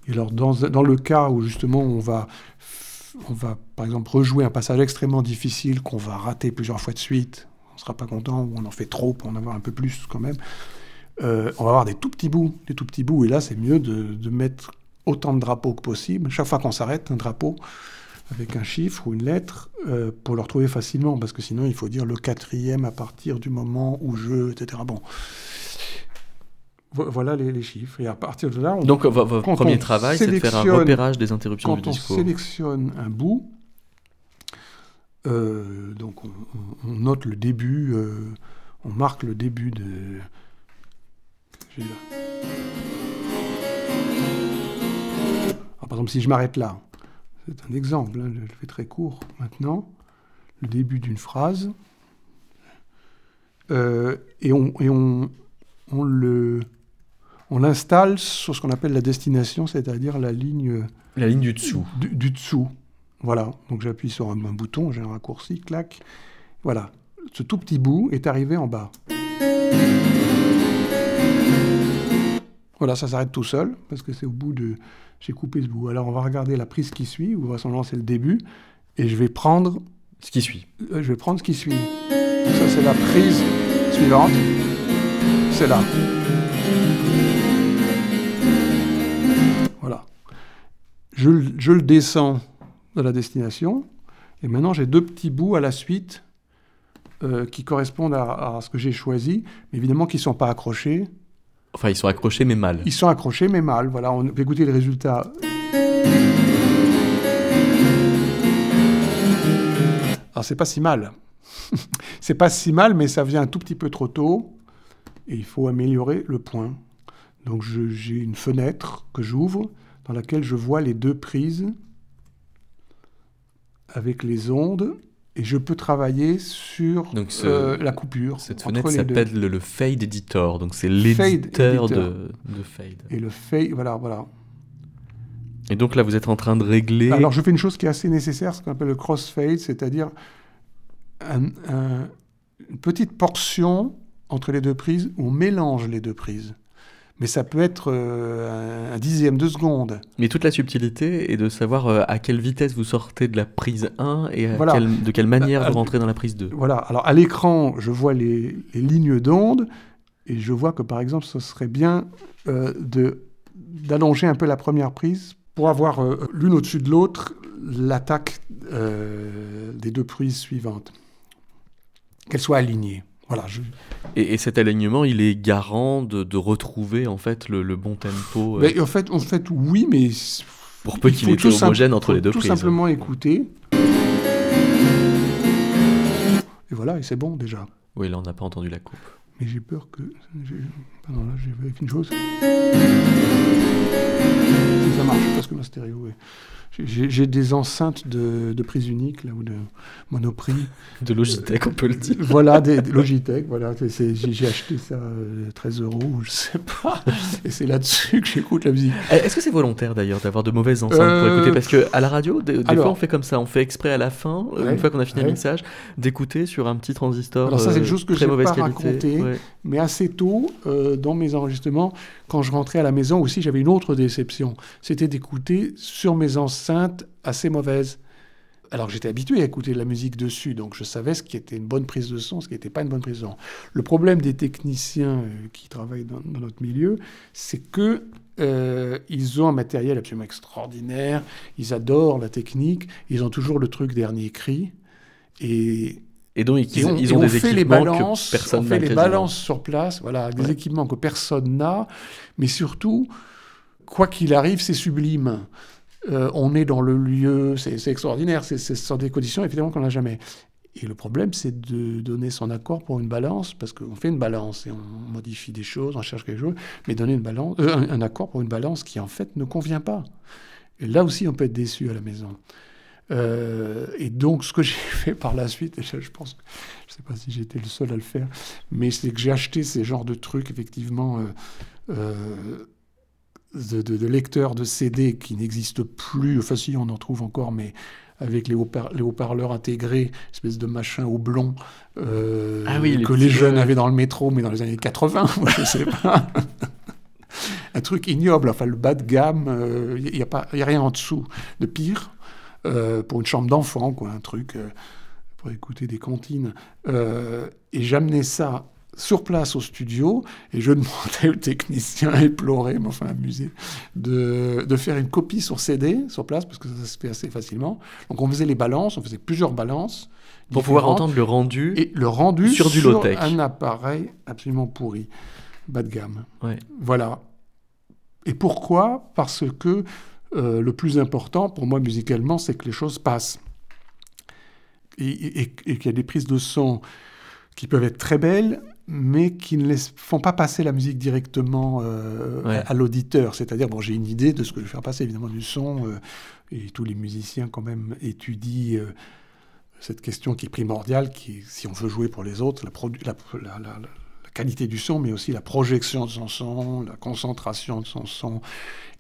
[SPEAKER 4] Et alors dans, dans le cas où justement on va on va par exemple rejouer un passage extrêmement difficile qu'on va rater plusieurs fois de suite, on ne sera pas content, ou on en fait trop pour en avoir un peu plus quand même. Euh, on va avoir des tout petits bouts, des tout petits bouts, et là c'est mieux de, mettre autant de drapeaux que possible. Chaque fois qu'on s'arrête, un drapeau avec un chiffre ou une lettre euh, pour le retrouver facilement, parce que sinon il faut dire le quatrième à partir du moment où je, etc. Bon. Vo- Voilà les, les chiffres. Et à partir de là, on,
[SPEAKER 3] Donc, vo- votre premier
[SPEAKER 4] on
[SPEAKER 3] travail, c'est de faire un repérage des interruptions
[SPEAKER 4] quand
[SPEAKER 3] du
[SPEAKER 4] on
[SPEAKER 3] discours.
[SPEAKER 4] sélectionne un bout, euh, donc on, on- on note le début, euh, on marque le début de. Alors, par exemple, si je m'arrête là, c'est un exemple, hein, je le fais très court maintenant, le début d'une phrase, euh, et on, et on, on le, on l'installe sur ce qu'on appelle la destination, c'est-à-dire la ligne
[SPEAKER 3] La ligne du dessous.
[SPEAKER 4] du, du dessous. Voilà, donc j'appuie sur un, un bouton, j'ai un raccourci, clac. Voilà, ce tout petit bout est arrivé en bas. Voilà, ça s'arrête tout seul, parce que c'est au bout de... J'ai coupé ce bout. Alors on va regarder la prise qui suit, où vraisemblablement c'est le début, et je vais prendre,
[SPEAKER 3] Ce qui suit.
[SPEAKER 4] euh, je vais prendre ce qui suit. Ça c'est la prise suivante. C'est là. Voilà. Je, le- je le descends de la destination. Et maintenant, j'ai deux petits bouts à la suite euh, qui correspondent à, à ce que j'ai choisi, mais évidemment qui ne sont pas accrochés.
[SPEAKER 3] Enfin, ils sont accrochés, mais mal.
[SPEAKER 4] Ils sont accrochés, mais mal. Voilà, on peut écouter le résultat. Alors, c'est pas si mal. c'est pas si mal, mais ça vient un tout petit peu trop tôt. Et il faut améliorer le point. Donc, j'ai une fenêtre que j'ouvre dans laquelle je vois les deux prises avec les ondes. Et je peux travailler sur
[SPEAKER 3] Donc, ce-
[SPEAKER 4] euh, la coupure.
[SPEAKER 3] Cette fenêtre s'appelle le, le Fade Editor. Donc, c'est l'éditeur de, de Fade.
[SPEAKER 4] Et le fade, voilà, voilà.
[SPEAKER 3] Et donc là, vous êtes en train de régler.
[SPEAKER 4] Alors, je fais une chose qui est assez nécessaire, ce qu'on appelle le crossfade, c'est-à-dire un- un- une petite portion entre les deux prises où on mélange les deux prises. Mais ça peut être euh, un, un dixième de seconde.
[SPEAKER 3] Mais toute la subtilité est de savoir euh, à quelle vitesse vous sortez de la prise 1 et à
[SPEAKER 4] Voilà.
[SPEAKER 3] quelle- de quelle manière
[SPEAKER 4] Euh,
[SPEAKER 3] vous rentrez dans la prise 2.
[SPEAKER 4] Voilà. Alors, à l'écran, je vois les, les lignes d'onde et je vois que, par exemple, ce serait bien euh, de d'allonger un peu la première prise pour avoir euh, l'une au-dessus de l'autre l'attaque euh, des deux prises suivantes. Qu'elles soient alignées. Voilà, je,
[SPEAKER 3] Et, et cet alignement, il est garant de, de retrouver en fait le, le bon tempo. euh,
[SPEAKER 4] Mais en fait, en fait, oui, mais
[SPEAKER 3] Pour peu
[SPEAKER 4] il
[SPEAKER 3] qu'il
[SPEAKER 4] faut
[SPEAKER 3] ait
[SPEAKER 4] tout
[SPEAKER 3] été
[SPEAKER 4] simple-
[SPEAKER 3] homogène entre les deux
[SPEAKER 4] tout
[SPEAKER 3] prises.
[SPEAKER 4] simplement écouter. Et voilà, et c'est bon déjà.
[SPEAKER 3] Oui, là, on n'a pas entendu la coupe.
[SPEAKER 4] Mais j'ai peur que. Pardon, là, j'ai vérifié une chose. Si ça marche, parce que ma stéréo. ouais. J'ai- des enceintes de, de prise unique, là, ou de monoprix.
[SPEAKER 3] De Logitech, on peut le dire.
[SPEAKER 4] voilà, des, des Logitech, voilà. J'ai acheté ça euh, 13 euros, ou je sais pas. Et c'est là-dessus que j'écoute la musique.
[SPEAKER 3] Eh, Est-ce que c'est volontaire d'ailleurs d'avoir de mauvaises enceintes pour
[SPEAKER 4] Euh,
[SPEAKER 3] écouter? Parce que à la radio, des, des
[SPEAKER 4] alors-
[SPEAKER 3] fois on fait comme ça, on fait exprès à la fin, euh,
[SPEAKER 4] Ouais,
[SPEAKER 3] une fois qu'on a fini
[SPEAKER 4] ouais.
[SPEAKER 3] le mixage, d'écouter sur un petit transistor.
[SPEAKER 4] Alors ça, c'est
[SPEAKER 3] euh,
[SPEAKER 4] une chose que j'ai
[SPEAKER 3] mauvaise
[SPEAKER 4] pas
[SPEAKER 3] qualité. Ouais.
[SPEAKER 4] Mais assez tôt, euh, dans mes enregistrements, quand je rentrais à la maison aussi, j'avais une autre déception. C'était d'écouter sur mes enceintes assez mauvaises. Alors que j'étais habitué à écouter de la musique dessus, donc je savais ce qui était une bonne prise de son, ce qui n'était pas une bonne prise de son. Le problème des techniciens euh, qui travaillent dans, dans notre milieu, c'est que euh, ils ont un matériel absolument extraordinaire, ils adorent la technique, ils ont toujours le truc dernier cri, et
[SPEAKER 3] Et donc ils,
[SPEAKER 4] et on,
[SPEAKER 3] ils
[SPEAKER 4] et
[SPEAKER 3] ont
[SPEAKER 4] on
[SPEAKER 3] des
[SPEAKER 4] fait les
[SPEAKER 3] équipements
[SPEAKER 4] balances,
[SPEAKER 3] que personne
[SPEAKER 4] on fait les balances sur place, voilà, des
[SPEAKER 3] Ouais.
[SPEAKER 4] équipements que personne n'a, mais surtout, quoi qu'il arrive, c'est sublime. Euh, on est dans le lieu, c'est extraordinaire, c'est c'est- ce sont des conditions évidemment qu'on n'a jamais. Et le problème, c'est de donner son accord pour une balance, parce qu'on fait une balance et on modifie des choses, on cherche quelque chose, mais donner euh, un, accord pour une balance qui en fait ne convient pas. Et là aussi, on peut être déçu à la maison. Euh, et donc, ce que j'ai fait par la suite, et je, pense je ne sais pas si j'étais le seul à le faire, mais c'est que j'ai acheté ces genres de trucs, effectivement, de, de- de lecteurs de CD qui n'existent plus. Enfin, si, on en trouve encore, mais avec les haut-par- les haut-parleurs intégrés, espèce de machin oblong euh,
[SPEAKER 3] Ah oui,
[SPEAKER 4] que les jeunes
[SPEAKER 3] ouais.
[SPEAKER 4] avaient dans le métro, mais dans les années 80, moi, je sais pas. Un truc ignoble, enfin le bas de gamme, il n'y a, pas- y a rien en dessous de pire euh, pour une chambre d'enfant, quoi, un truc euh, pour écouter des comptines. Euh, et j'amenais ça sur place au studio et je demandais au technicien éploré, mais enfin amusé, de, de faire une copie sur CD sur place parce que ça se fait assez facilement. Donc on faisait les balances, on faisait plusieurs balances.
[SPEAKER 3] Pour pouvoir entendre le rendu.
[SPEAKER 4] et le rendu
[SPEAKER 3] sur du low-tech.
[SPEAKER 4] un appareil absolument pourri. bas de gamme.
[SPEAKER 3] Ouais.
[SPEAKER 4] Voilà. Et pourquoi? Parce que euh, le plus important pour moi musicalement, c'est que les choses passent. Et, et- et qu'il y a des prises de son qui peuvent être très belles, mais qui ne laissent- font pas passer la musique directement euh,
[SPEAKER 3] Ouais.
[SPEAKER 4] à, à l'auditeur. C'est-à-dire, bon, j'ai une idée de ce que je vais faire passer, évidemment, du son, euh, et tous les musiciens, quand même, étudient euh, cette question qui est primordiale, qui si on veut jouer pour les autres, la, la- la- qualité du son, mais aussi la projection de son son, la concentration de son son,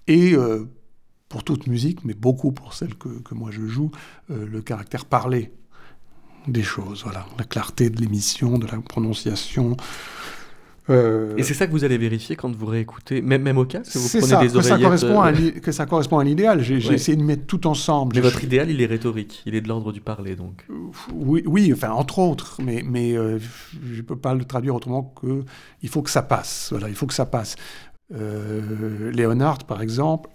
[SPEAKER 4] et pour toute musique, mais beaucoup pour celle que, que moi je joue, le caractère parlé des choses, voilà, la clarté de l'émission, de la prononciation. Euh,
[SPEAKER 3] Et c'est ça que vous allez vérifier quand vous réécoutez, même, même au casque, vous
[SPEAKER 4] c'est
[SPEAKER 3] prenez
[SPEAKER 4] ça,
[SPEAKER 3] des
[SPEAKER 4] que ça,
[SPEAKER 3] oreillettes.
[SPEAKER 4] correspond à
[SPEAKER 3] euh,
[SPEAKER 4] un que ça correspond à un idéal. J'ai
[SPEAKER 3] Ouais.
[SPEAKER 4] essayé de mettre tout ensemble.
[SPEAKER 3] Mais votre idéal, il est rhétorique, il est de l'ordre du parler, donc.
[SPEAKER 4] Oui, oui, enfin, entre autres, mais, mais euh, je ne peux pas le traduire autrement que il faut que ça passe. Voilà, il faut que ça passe. Euh, Léonard, par exemple,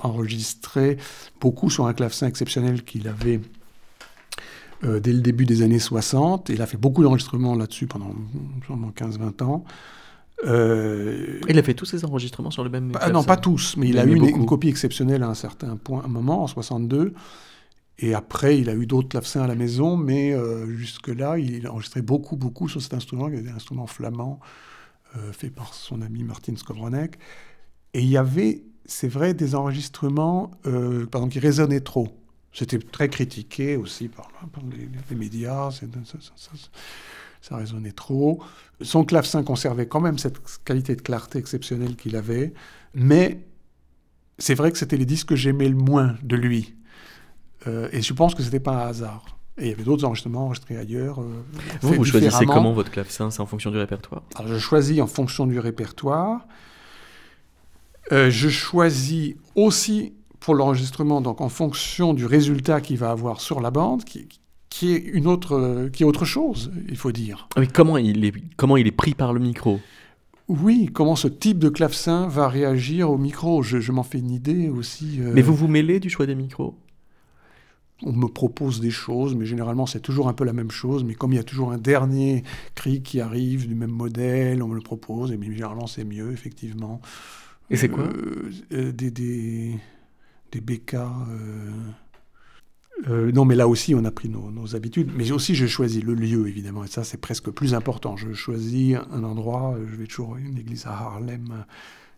[SPEAKER 4] enregistrait beaucoup sur un clavecin exceptionnel qu'il avait euh, dès le début des années 60. Il a fait beaucoup d'enregistrements là-dessus pendant sûrement 15-20 ans. Euh,
[SPEAKER 3] Il a fait tous ses enregistrements sur le même.
[SPEAKER 4] ah non, pas tous, mais il,
[SPEAKER 3] Il
[SPEAKER 4] a eu une, copie exceptionnelle à un certain point, un moment, en 62. Et après, il a eu d'autres clavecins à la maison, mais euh, jusque-là, il a enregistré beaucoup, beaucoup sur cet instrument, qui était un instrument flamand, euh, fait par son ami Martin Skowronek. Et il y avait, c'est vrai, des enregistrements, par exemple, qui résonnaient trop. C'était très critiqué aussi par, par les, les médias, ça, ça- ça- ça résonnait trop. Son clavecin conservait quand même cette qualité de clarté exceptionnelle qu'il avait, mais c'est vrai que c'était les disques que j'aimais le moins de lui. Euh, et je pense que c'était pas un hasard. Et il y avait d'autres enregistrements enregistrés ailleurs. euh,
[SPEAKER 3] Vous, vous choisissez comment votre clavecin? C'est en fonction du répertoire?
[SPEAKER 4] Alors, je choisis en fonction du répertoire. Euh, je choisis aussi pour l'enregistrement, donc en fonction du résultat qu'il va avoir sur la bande, qui, qui est une autre, euh, qui est autre chose, il faut dire.
[SPEAKER 3] Ah, Mais comment il est, comment il est pris par le micro?
[SPEAKER 4] Oui, comment ce type de clavecin va réagir au micro? Je, je m'en fais une idée aussi. euh,
[SPEAKER 3] Mais vous vous mêlez du choix des micros?
[SPEAKER 4] On me propose des choses, mais généralement c'est toujours un peu la même chose. Mais comme il y a toujours un dernier cri qui arrive du même modèle, on me le propose, et bien, généralement c'est mieux, effectivement.
[SPEAKER 3] Et c'est quoi?
[SPEAKER 4] Euh, euh, Des, des, des BK. euh, euh, non, mais là aussi, on a pris nos, nos habitudes. Mais aussi, je choisis le lieu, évidemment. Et ça, c'est presque plus important. Je choisis un endroit. euh, Je vais toujours à une église à Haarlem, euh,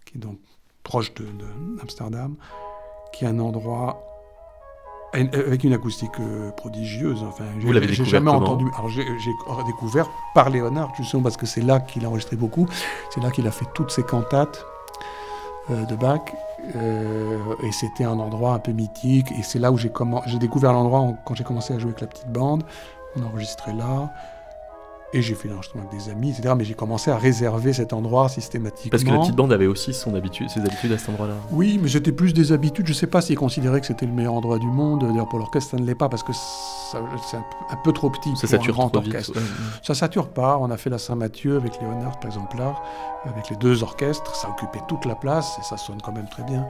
[SPEAKER 4] qui est donc proche de- de- d'Amsterdam, qui est un endroit avec une acoustique prodigieuse. Enfin, j'ai-
[SPEAKER 3] Vous l'avez découvert
[SPEAKER 4] jamais entendu. Alors, j'ai découvert par Léonard, justement, parce que c'est là qu'il a enregistré beaucoup. C'est là qu'il a fait toutes ses cantates euh, de Bach. Euh, et c'était un endroit un peu mythique. Et c'est là où j'ai découvert l'endroit en- quand j'ai commencé à jouer avec la petite bande. On a enregistré là. Et j'ai fait l'enregistrement avec des amis, etc. Mais j'ai commencé à réserver cet endroit systématiquement.
[SPEAKER 3] Parce que la petite bande avait aussi son habitude, ses habitudes à cet endroit-là.
[SPEAKER 4] Oui, mais c'était plus des habitudes. Je ne sais pas s'ils considéraient que c'était le meilleur endroit du monde. D'ailleurs, pour l'orchestre, ça ne l'est pas parce que c'est un, peu- un peu trop petit
[SPEAKER 3] Ça
[SPEAKER 4] pour un
[SPEAKER 3] sature
[SPEAKER 4] grand
[SPEAKER 3] trop vite.
[SPEAKER 4] orchestre.
[SPEAKER 3] ouais.
[SPEAKER 4] Ça sature pas. On a fait la Saint-Mathieu avec Léonard, par exemple, là, avec les deux orchestres. Ça occupait toute la place et ça sonne quand même très bien.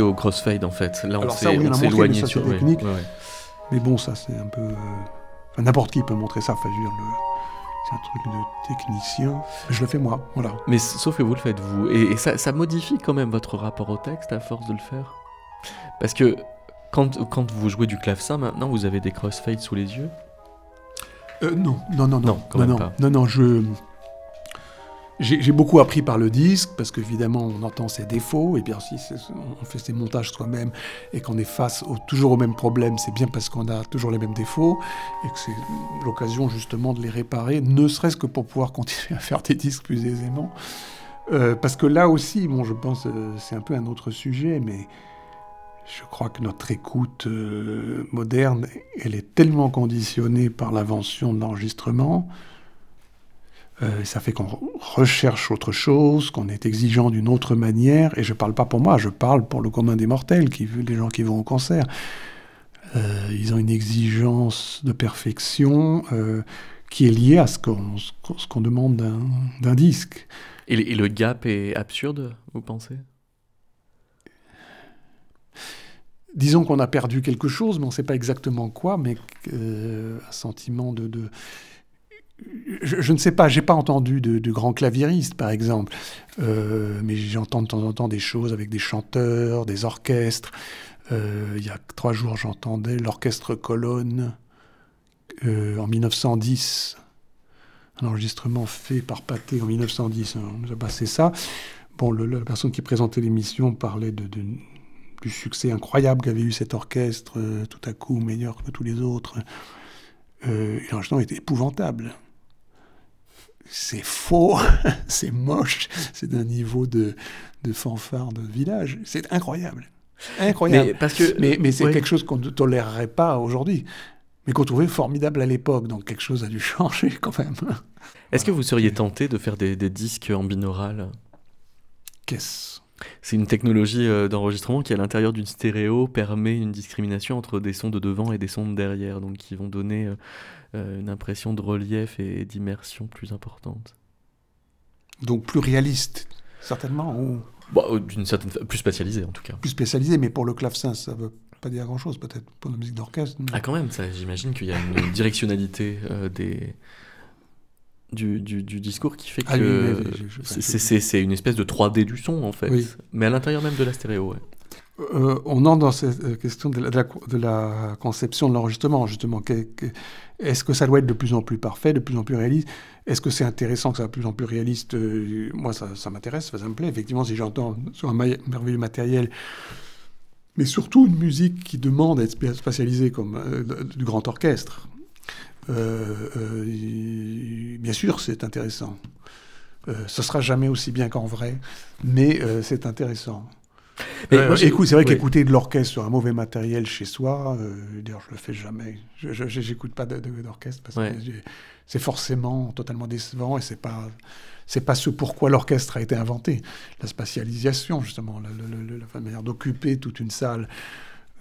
[SPEAKER 3] Au crossfade en fait.
[SPEAKER 4] Là, on s'est éloigné sur technique. Mais bon, ça, c'est un peu. Euh, n'importe qui peut montrer ça. Enfin, je c'est un truc de technicien. Je le fais moi, voilà.
[SPEAKER 3] Mais sauf que vous le faites vous. Et, ça, ça, modifie quand même votre rapport au texte à force de le faire? Parce que quand, quand vous jouez du clavecin maintenant, vous avez des crossfades sous les yeux?
[SPEAKER 4] Euh, Non, non, non, non. Non, non, non, non, je. J'ai beaucoup appris par le disque, parce qu'évidemment, on entend ses défauts, et bien si on fait ses montages soi-même et qu'on est face toujours au même problème, c'est bien parce qu'on a toujours les mêmes défauts, et que c'est l'occasion justement de les réparer, ne serait-ce que pour pouvoir continuer à faire des disques plus aisément. Euh, parce que là aussi, bon, je pense, euh, c'est un peu un autre sujet, mais je crois que notre écoute euh, moderne, elle est tellement conditionnée par l'invention de l'enregistrement, euh, ça fait qu'on recherche autre chose, qu'on est exigeant d'une autre manière. Et je ne parle pas pour moi, je parle pour le commun des mortels, qui, les gens qui vont au concert. Euh, ils ont une exigence de perfection euh, qui est liée à ce qu'on demande d'un disque.
[SPEAKER 3] Et, le gap est absurde, vous pensez?
[SPEAKER 4] Disons qu'on a perdu quelque chose, mais on ne sait pas exactement quoi, mais un sentiment de je, ne sais pas, j'ai pas entendu de, grands claviéristes, par exemple, euh, mais j'entends de temps en temps des choses avec des chanteurs, des orchestres. Euh, il y a trois jours, j'entendais l'orchestre Colonne euh, en 1910, un enregistrement fait par Pathé en 1910. On nous a passé ça. Bon, la personne qui présentait l'émission parlait du succès incroyable qu'avait eu cet orchestre, tout à coup meilleur que tous les autres. L'enregistrement était épouvantable c'est faux, c'est moche, c'est d'un niveau de, de fanfare de village. C'est incroyable. Incroyable. Mais, parce que, mais, c'est quelque chose qu'on ne tolérerait pas aujourd'hui, mais qu'on trouvait formidable à l'époque. Donc quelque chose a dû changer quand même.
[SPEAKER 3] Est-ce que vous seriez tenté de faire des, disques en binaural?
[SPEAKER 4] Qu'est-ce?
[SPEAKER 3] C'est une technologie euh, d'enregistrement qui, à l'intérieur d'une stéréo, permet une discrimination entre des sons de devant et des sons de derrière, donc qui vont donner euh, une impression de relief et d'immersion plus importante.
[SPEAKER 4] Donc plus réaliste, certainement ou...
[SPEAKER 3] Bah, euh, d'une certaine plus spécialisé en tout cas.
[SPEAKER 4] Plus spécialisé, mais pour le clavecin, ça veut pas dire grand-chose peut-être pour la musique d'orchestre.
[SPEAKER 3] Ah quand même, ça, j'imagine qu'il y a une directionnalité euh, des du, du, discours qui fait ah que c'est une espèce de 3D du son en fait, mais à l'intérieur même de la stéréo. Ouais.
[SPEAKER 4] Euh, on entre dans cette euh, question de la, conception de l'enregistrement, justement. Est-ce que ça doit être de plus en plus parfait, de plus en plus réaliste? Est-ce que c'est intéressant que ça soit de plus en plus réaliste? Euh, Moi, ça, m'intéresse, ça me plaît. Effectivement, si j'entends sur un merveilleux matériel, mais surtout une musique qui demande à être spatialisée comme du grand orchestre, bien sûr, c'est intéressant. ce sera jamais aussi bien qu'en vrai, mais c'est intéressant. Écoute, c'est vrai qu'écouter de l'orchestre sur un mauvais matériel chez soi, euh, d'ailleurs, je le fais jamais. Je n'écoute pas d'orchestre parce que c'est forcément totalement décevant et c'est pas c'est pas ce pourquoi l'orchestre a été inventé. La spatialisation, justement, la, manière d'occuper toute une salle.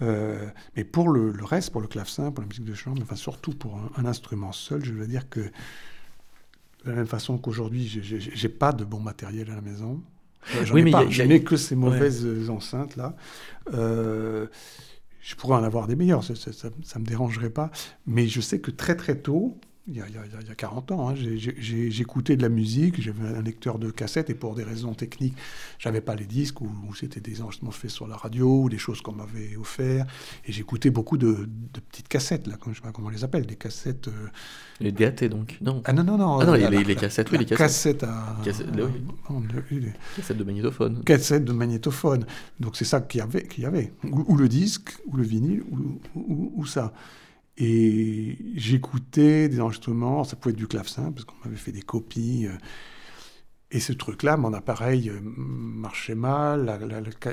[SPEAKER 4] Euh, mais pour le, reste, pour le clavecin, pour la musique de chambre, enfin surtout pour un, instrument seul, je veux dire que de la même façon qu'aujourd'hui, j'ai pas de bon matériel à la maison. Oui, mais je n'ai que ces mauvaises enceintes là. Euh, je pourrais en avoir des meilleurs, ça ne me dérangerait pas. Mais je sais que très très tôt, il y a, il y a, 40 ans, hein, j'écoutais de la musique, j'avais un lecteur de cassettes et pour des raisons techniques, j'avais pas les disques ou, c'était des enregistrements faits sur la radio ou des choses qu'on m'avait offert. Et j'écoutais beaucoup de, petites cassettes, là, comme, je sais pas comment on les appelle, des cassettes. Euh,
[SPEAKER 3] les DAT donc Non.
[SPEAKER 4] Ah non, non, non.
[SPEAKER 3] Ah non, les, les, cassettes, oui, les
[SPEAKER 4] cassettes. à.
[SPEAKER 3] Cassette, Cassettes de magnétophone.
[SPEAKER 4] Cassettes de magnétophone. Donc c'est ça qu'il y avait. Qu'il y avait. Ou, le disque, ou le vinyle, ou, ou ça. Et j'écoutais des enregistrements, ça pouvait être du clavecin, parce qu'on m'avait fait des copies. Euh, et ce truc-là, mon appareil euh, marchait mal,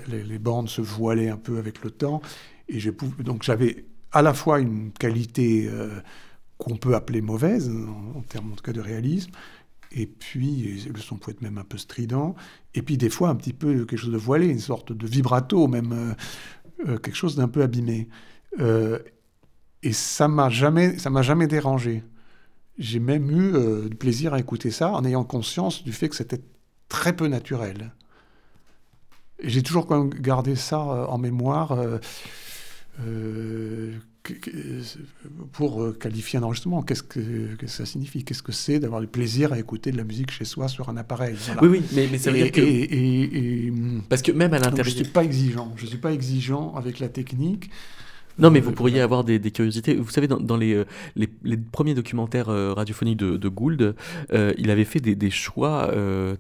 [SPEAKER 4] les, bandes se voilaient un peu avec le temps. Et donc j'avais à la fois une qualité euh, qu'on peut appeler mauvaise, en, termes en tout cas de réalisme, et puis le son pouvait être même un peu strident, et puis des fois un petit peu quelque chose de voilé, une sorte de vibrato, même quelque chose d'un peu abîmé. Et ça m'a jamais, ça m'a jamais dérangé. J'ai même eu euh, du plaisir à écouter ça en ayant conscience du fait que c'était très peu naturel. Et j'ai toujours quand même gardé ça euh, en mémoire euh, pour qualifier un enregistrement. Qu'est-ce que, ça signifie? Qu'est-ce que c'est d'avoir du plaisir à écouter de la musique chez soi sur un appareil?
[SPEAKER 3] Oui, oui, mais, mais ça veut dire que...
[SPEAKER 4] Et,
[SPEAKER 3] Parce que même à l'intérieur...
[SPEAKER 4] Je ne suis pas exigeant. Je ne suis pas exigeant avec la technique.
[SPEAKER 3] Non, mais vous pourriez avoir des, curiosités. Vous savez, dans, les, euh, les, premiers documentaires euh, radiophoniques de, Gould, euh, il avait fait des, choix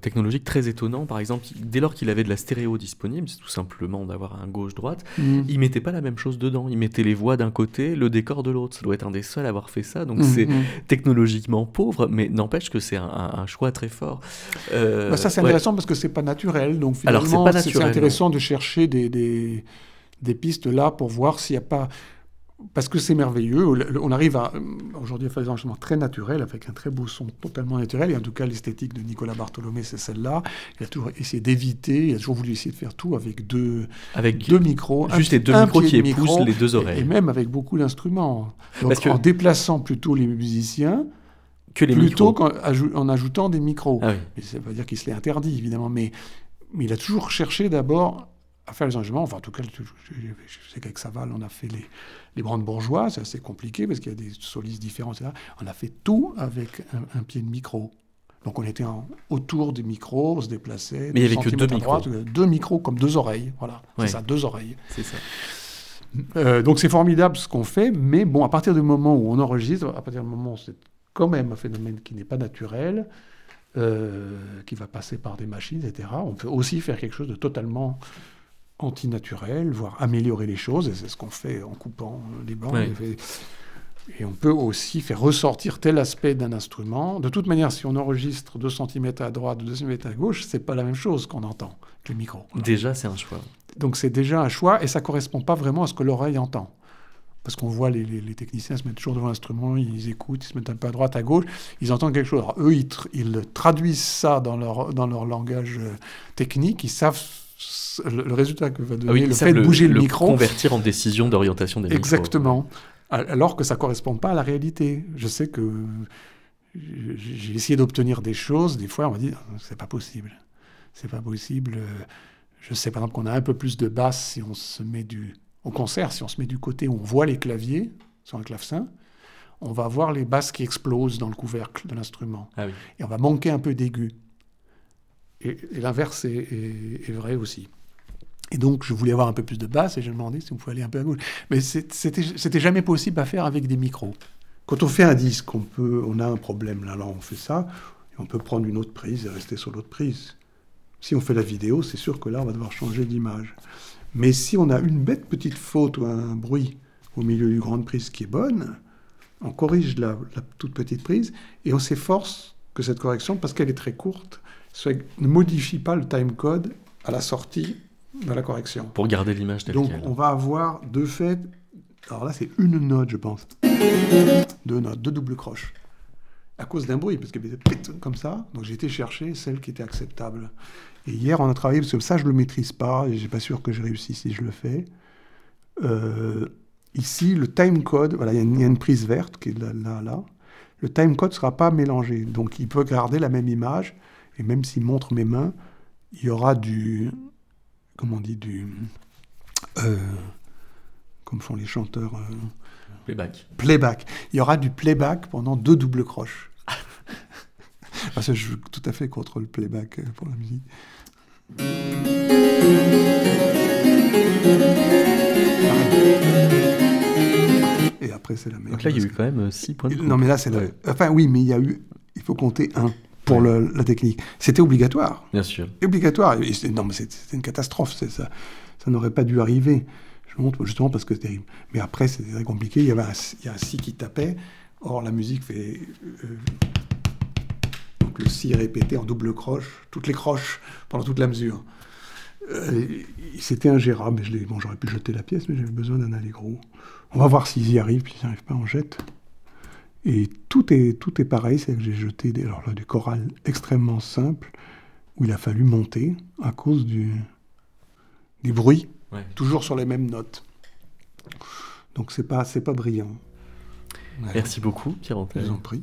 [SPEAKER 3] technologiques très étonnants. Par exemple, dès lors qu'il avait de la stéréo disponible, c'est tout simplement d'avoir un gauche-droite, mmh. il mettait pas la même chose dedans. Il mettait les voix d'un côté, le décor de l'autre. Ça doit être un des seuls à avoir fait ça. Donc mmh, c'est mmh. technologiquement pauvre, mais n'empêche que c'est un, choix très fort.
[SPEAKER 4] Bah, ça, c'est intéressant parce que c'est pas naturel. Donc finalement, c'est intéressant de chercher des des pistes là pour voir s'il n'y a pas... Parce que c'est merveilleux, on arrive à aujourd'hui à faire des enregistrements très naturels, avec un très beau son totalement naturel, et en tout cas l'esthétique de Nicolas Bartholomé, c'est celle-là. Il a toujours essayé d'éviter, il a toujours voulu essayer de faire tout avec deux,
[SPEAKER 3] avec
[SPEAKER 4] deux micros.
[SPEAKER 3] Juste les deux micros qui épousent les deux oreilles.
[SPEAKER 4] Et, même avec beaucoup d'instruments. Donc en déplaçant plutôt les musiciens,
[SPEAKER 3] que les
[SPEAKER 4] plutôt qu'en en ajoutant des micros. Ah ça ne veut pas dire qu'il se l'est interdit, évidemment, mais, mais il a toujours cherché d'abord à faire les enregistrements. Enfin, en tout cas, je, sais qu'avec Saval, on a fait les, les bourgeois, c'est assez compliqué parce qu'il y a des solistes différents, etc. On a fait tout avec un, pied de micro. Donc on était autour des micros, on se déplaçait.
[SPEAKER 3] Mais il n'y avait que deux micros.
[SPEAKER 4] deux micros comme deux oreilles, voilà. C'est ça, deux oreilles.
[SPEAKER 3] C'est ça.
[SPEAKER 4] Euh, donc c'est formidable ce qu'on fait, mais bon, à partir du moment où on enregistre, à partir du moment où c'est quand même un phénomène qui n'est pas naturel, euh, qui va passer par des machines, etc., on peut aussi faire quelque chose de totalement antinaturel, voire améliorer les choses, et c'est ce qu'on fait en coupant les bandes. Et on peut aussi faire ressortir tel aspect d'un instrument. De toute manière, si on enregistre 2 cm à droite, 2 cm à gauche, c'est pas la même chose qu'on entend que le micro.
[SPEAKER 3] Déjà, c'est un choix.
[SPEAKER 4] Donc c'est déjà un choix, et ça correspond pas vraiment à ce que l'oreille entend. Parce qu'on voit les, techniciens se mettre toujours devant l'instrument, ils écoutent, ils se mettent un peu à droite, à gauche, ils entendent quelque chose. Alors, eux, ils, ils traduisent ça dans leur, dans leur langage euh, technique, ils savent le, résultat que va donner
[SPEAKER 3] ah
[SPEAKER 4] le fait de bouger le, micro.
[SPEAKER 3] Convertir en décision d'orientation des
[SPEAKER 4] Exactement. Alors que ça ne correspond pas à la réalité. Je sais que j'ai essayé d'obtenir des choses. Des fois, on m'a dit c'est pas possible. C'est pas possible. Je sais par exemple qu'on a un peu plus de basse si on se met du. Au concert, si on se met du côté où on voit les claviers sur un clavecin, on va voir les basses qui explosent dans le couvercle de l'instrument.
[SPEAKER 3] Ah
[SPEAKER 4] Et on va manquer un peu d'aigu. Et, l'inverse est, vrai aussi. Et donc, je voulais avoir un peu plus de basse et j'ai demandé si on pouvait aller un peu à gauche. Mais c'était jamais possible à faire avec des micros. Quand on fait un disque, on, peut, on a un problème. Là, alors on fait ça, et on peut prendre une autre prise et rester sur l'autre prise. Si on fait la vidéo, c'est sûr que là, on va devoir changer d'image. Mais si on a une bête petite faute ou un bruit au milieu d'une grande prise qui est bonne, on corrige la toute petite prise et on s'efforce que cette correction, parce qu'elle est très courte, ne modifie pas le timecode à la sortie de la correction.
[SPEAKER 3] Pour garder l'image telle
[SPEAKER 4] Donc on va avoir deux faits. Alors là, c'est une note, je pense. Deux notes, deux doubles croches. À cause d'un bruit, parce qu'il y avait comme ça. Donc j'ai été chercher celle qui était acceptable. Et hier, on a travaillé, parce que ça, je ne le maîtrise pas, et je n'ai pas sûr que je réussisse si je le fais. Euh, ici, le timecode, voilà, il y, a une prise verte qui est là, là, là. Le timecode ne sera pas mélangé. Donc il peut garder la même image, et même s'il montre mes mains, il y aura du. Comment on dit Du. Euh, comme font les chanteurs. euh,
[SPEAKER 3] Playback.
[SPEAKER 4] playback. Il y aura du playback pendant deux doubles croches. Parce que je suis tout à fait contre le playback euh, pour la musique. Et après, c'est la meilleure.
[SPEAKER 3] Donc là, il y a eu quand même 6 points de coupe.
[SPEAKER 4] Non, mais là, c'est
[SPEAKER 3] Ouais.
[SPEAKER 4] Enfin, oui, mais il y a eu. Il faut compter un pour le- la technique. C'était obligatoire.
[SPEAKER 3] Bien sûr.
[SPEAKER 4] Obligatoire. Et non, mais c'est une catastrophe. Ça, ça n'aurait pas dû arriver. Je montre justement parce que c'est terrible. Mais après, c'était très compliqué. Il y avait un, il y a un si qui tapait. Or, la musique fait. euh, donc, le si répété en double croche, toutes les croches pendant toute la mesure. Euh, C'était ingérable. mais je Bon, j'aurais pu jeter la pièce, mais j'avais besoin d'un allegro. On va voir s'ils y arrivent. Puis s'ils n'y arrivent pas, on jette. Et tout est, tout est pareil, c'est que j'ai jeté des, alors là, du choral extrêmement simple, où il a fallu monter à cause du, du bruit,
[SPEAKER 3] Ouais.
[SPEAKER 4] toujours sur les mêmes notes. Donc c'est pas, c'est pas brillant. Ouais,
[SPEAKER 3] Merci beaucoup, Pierre
[SPEAKER 4] Je vous en prie.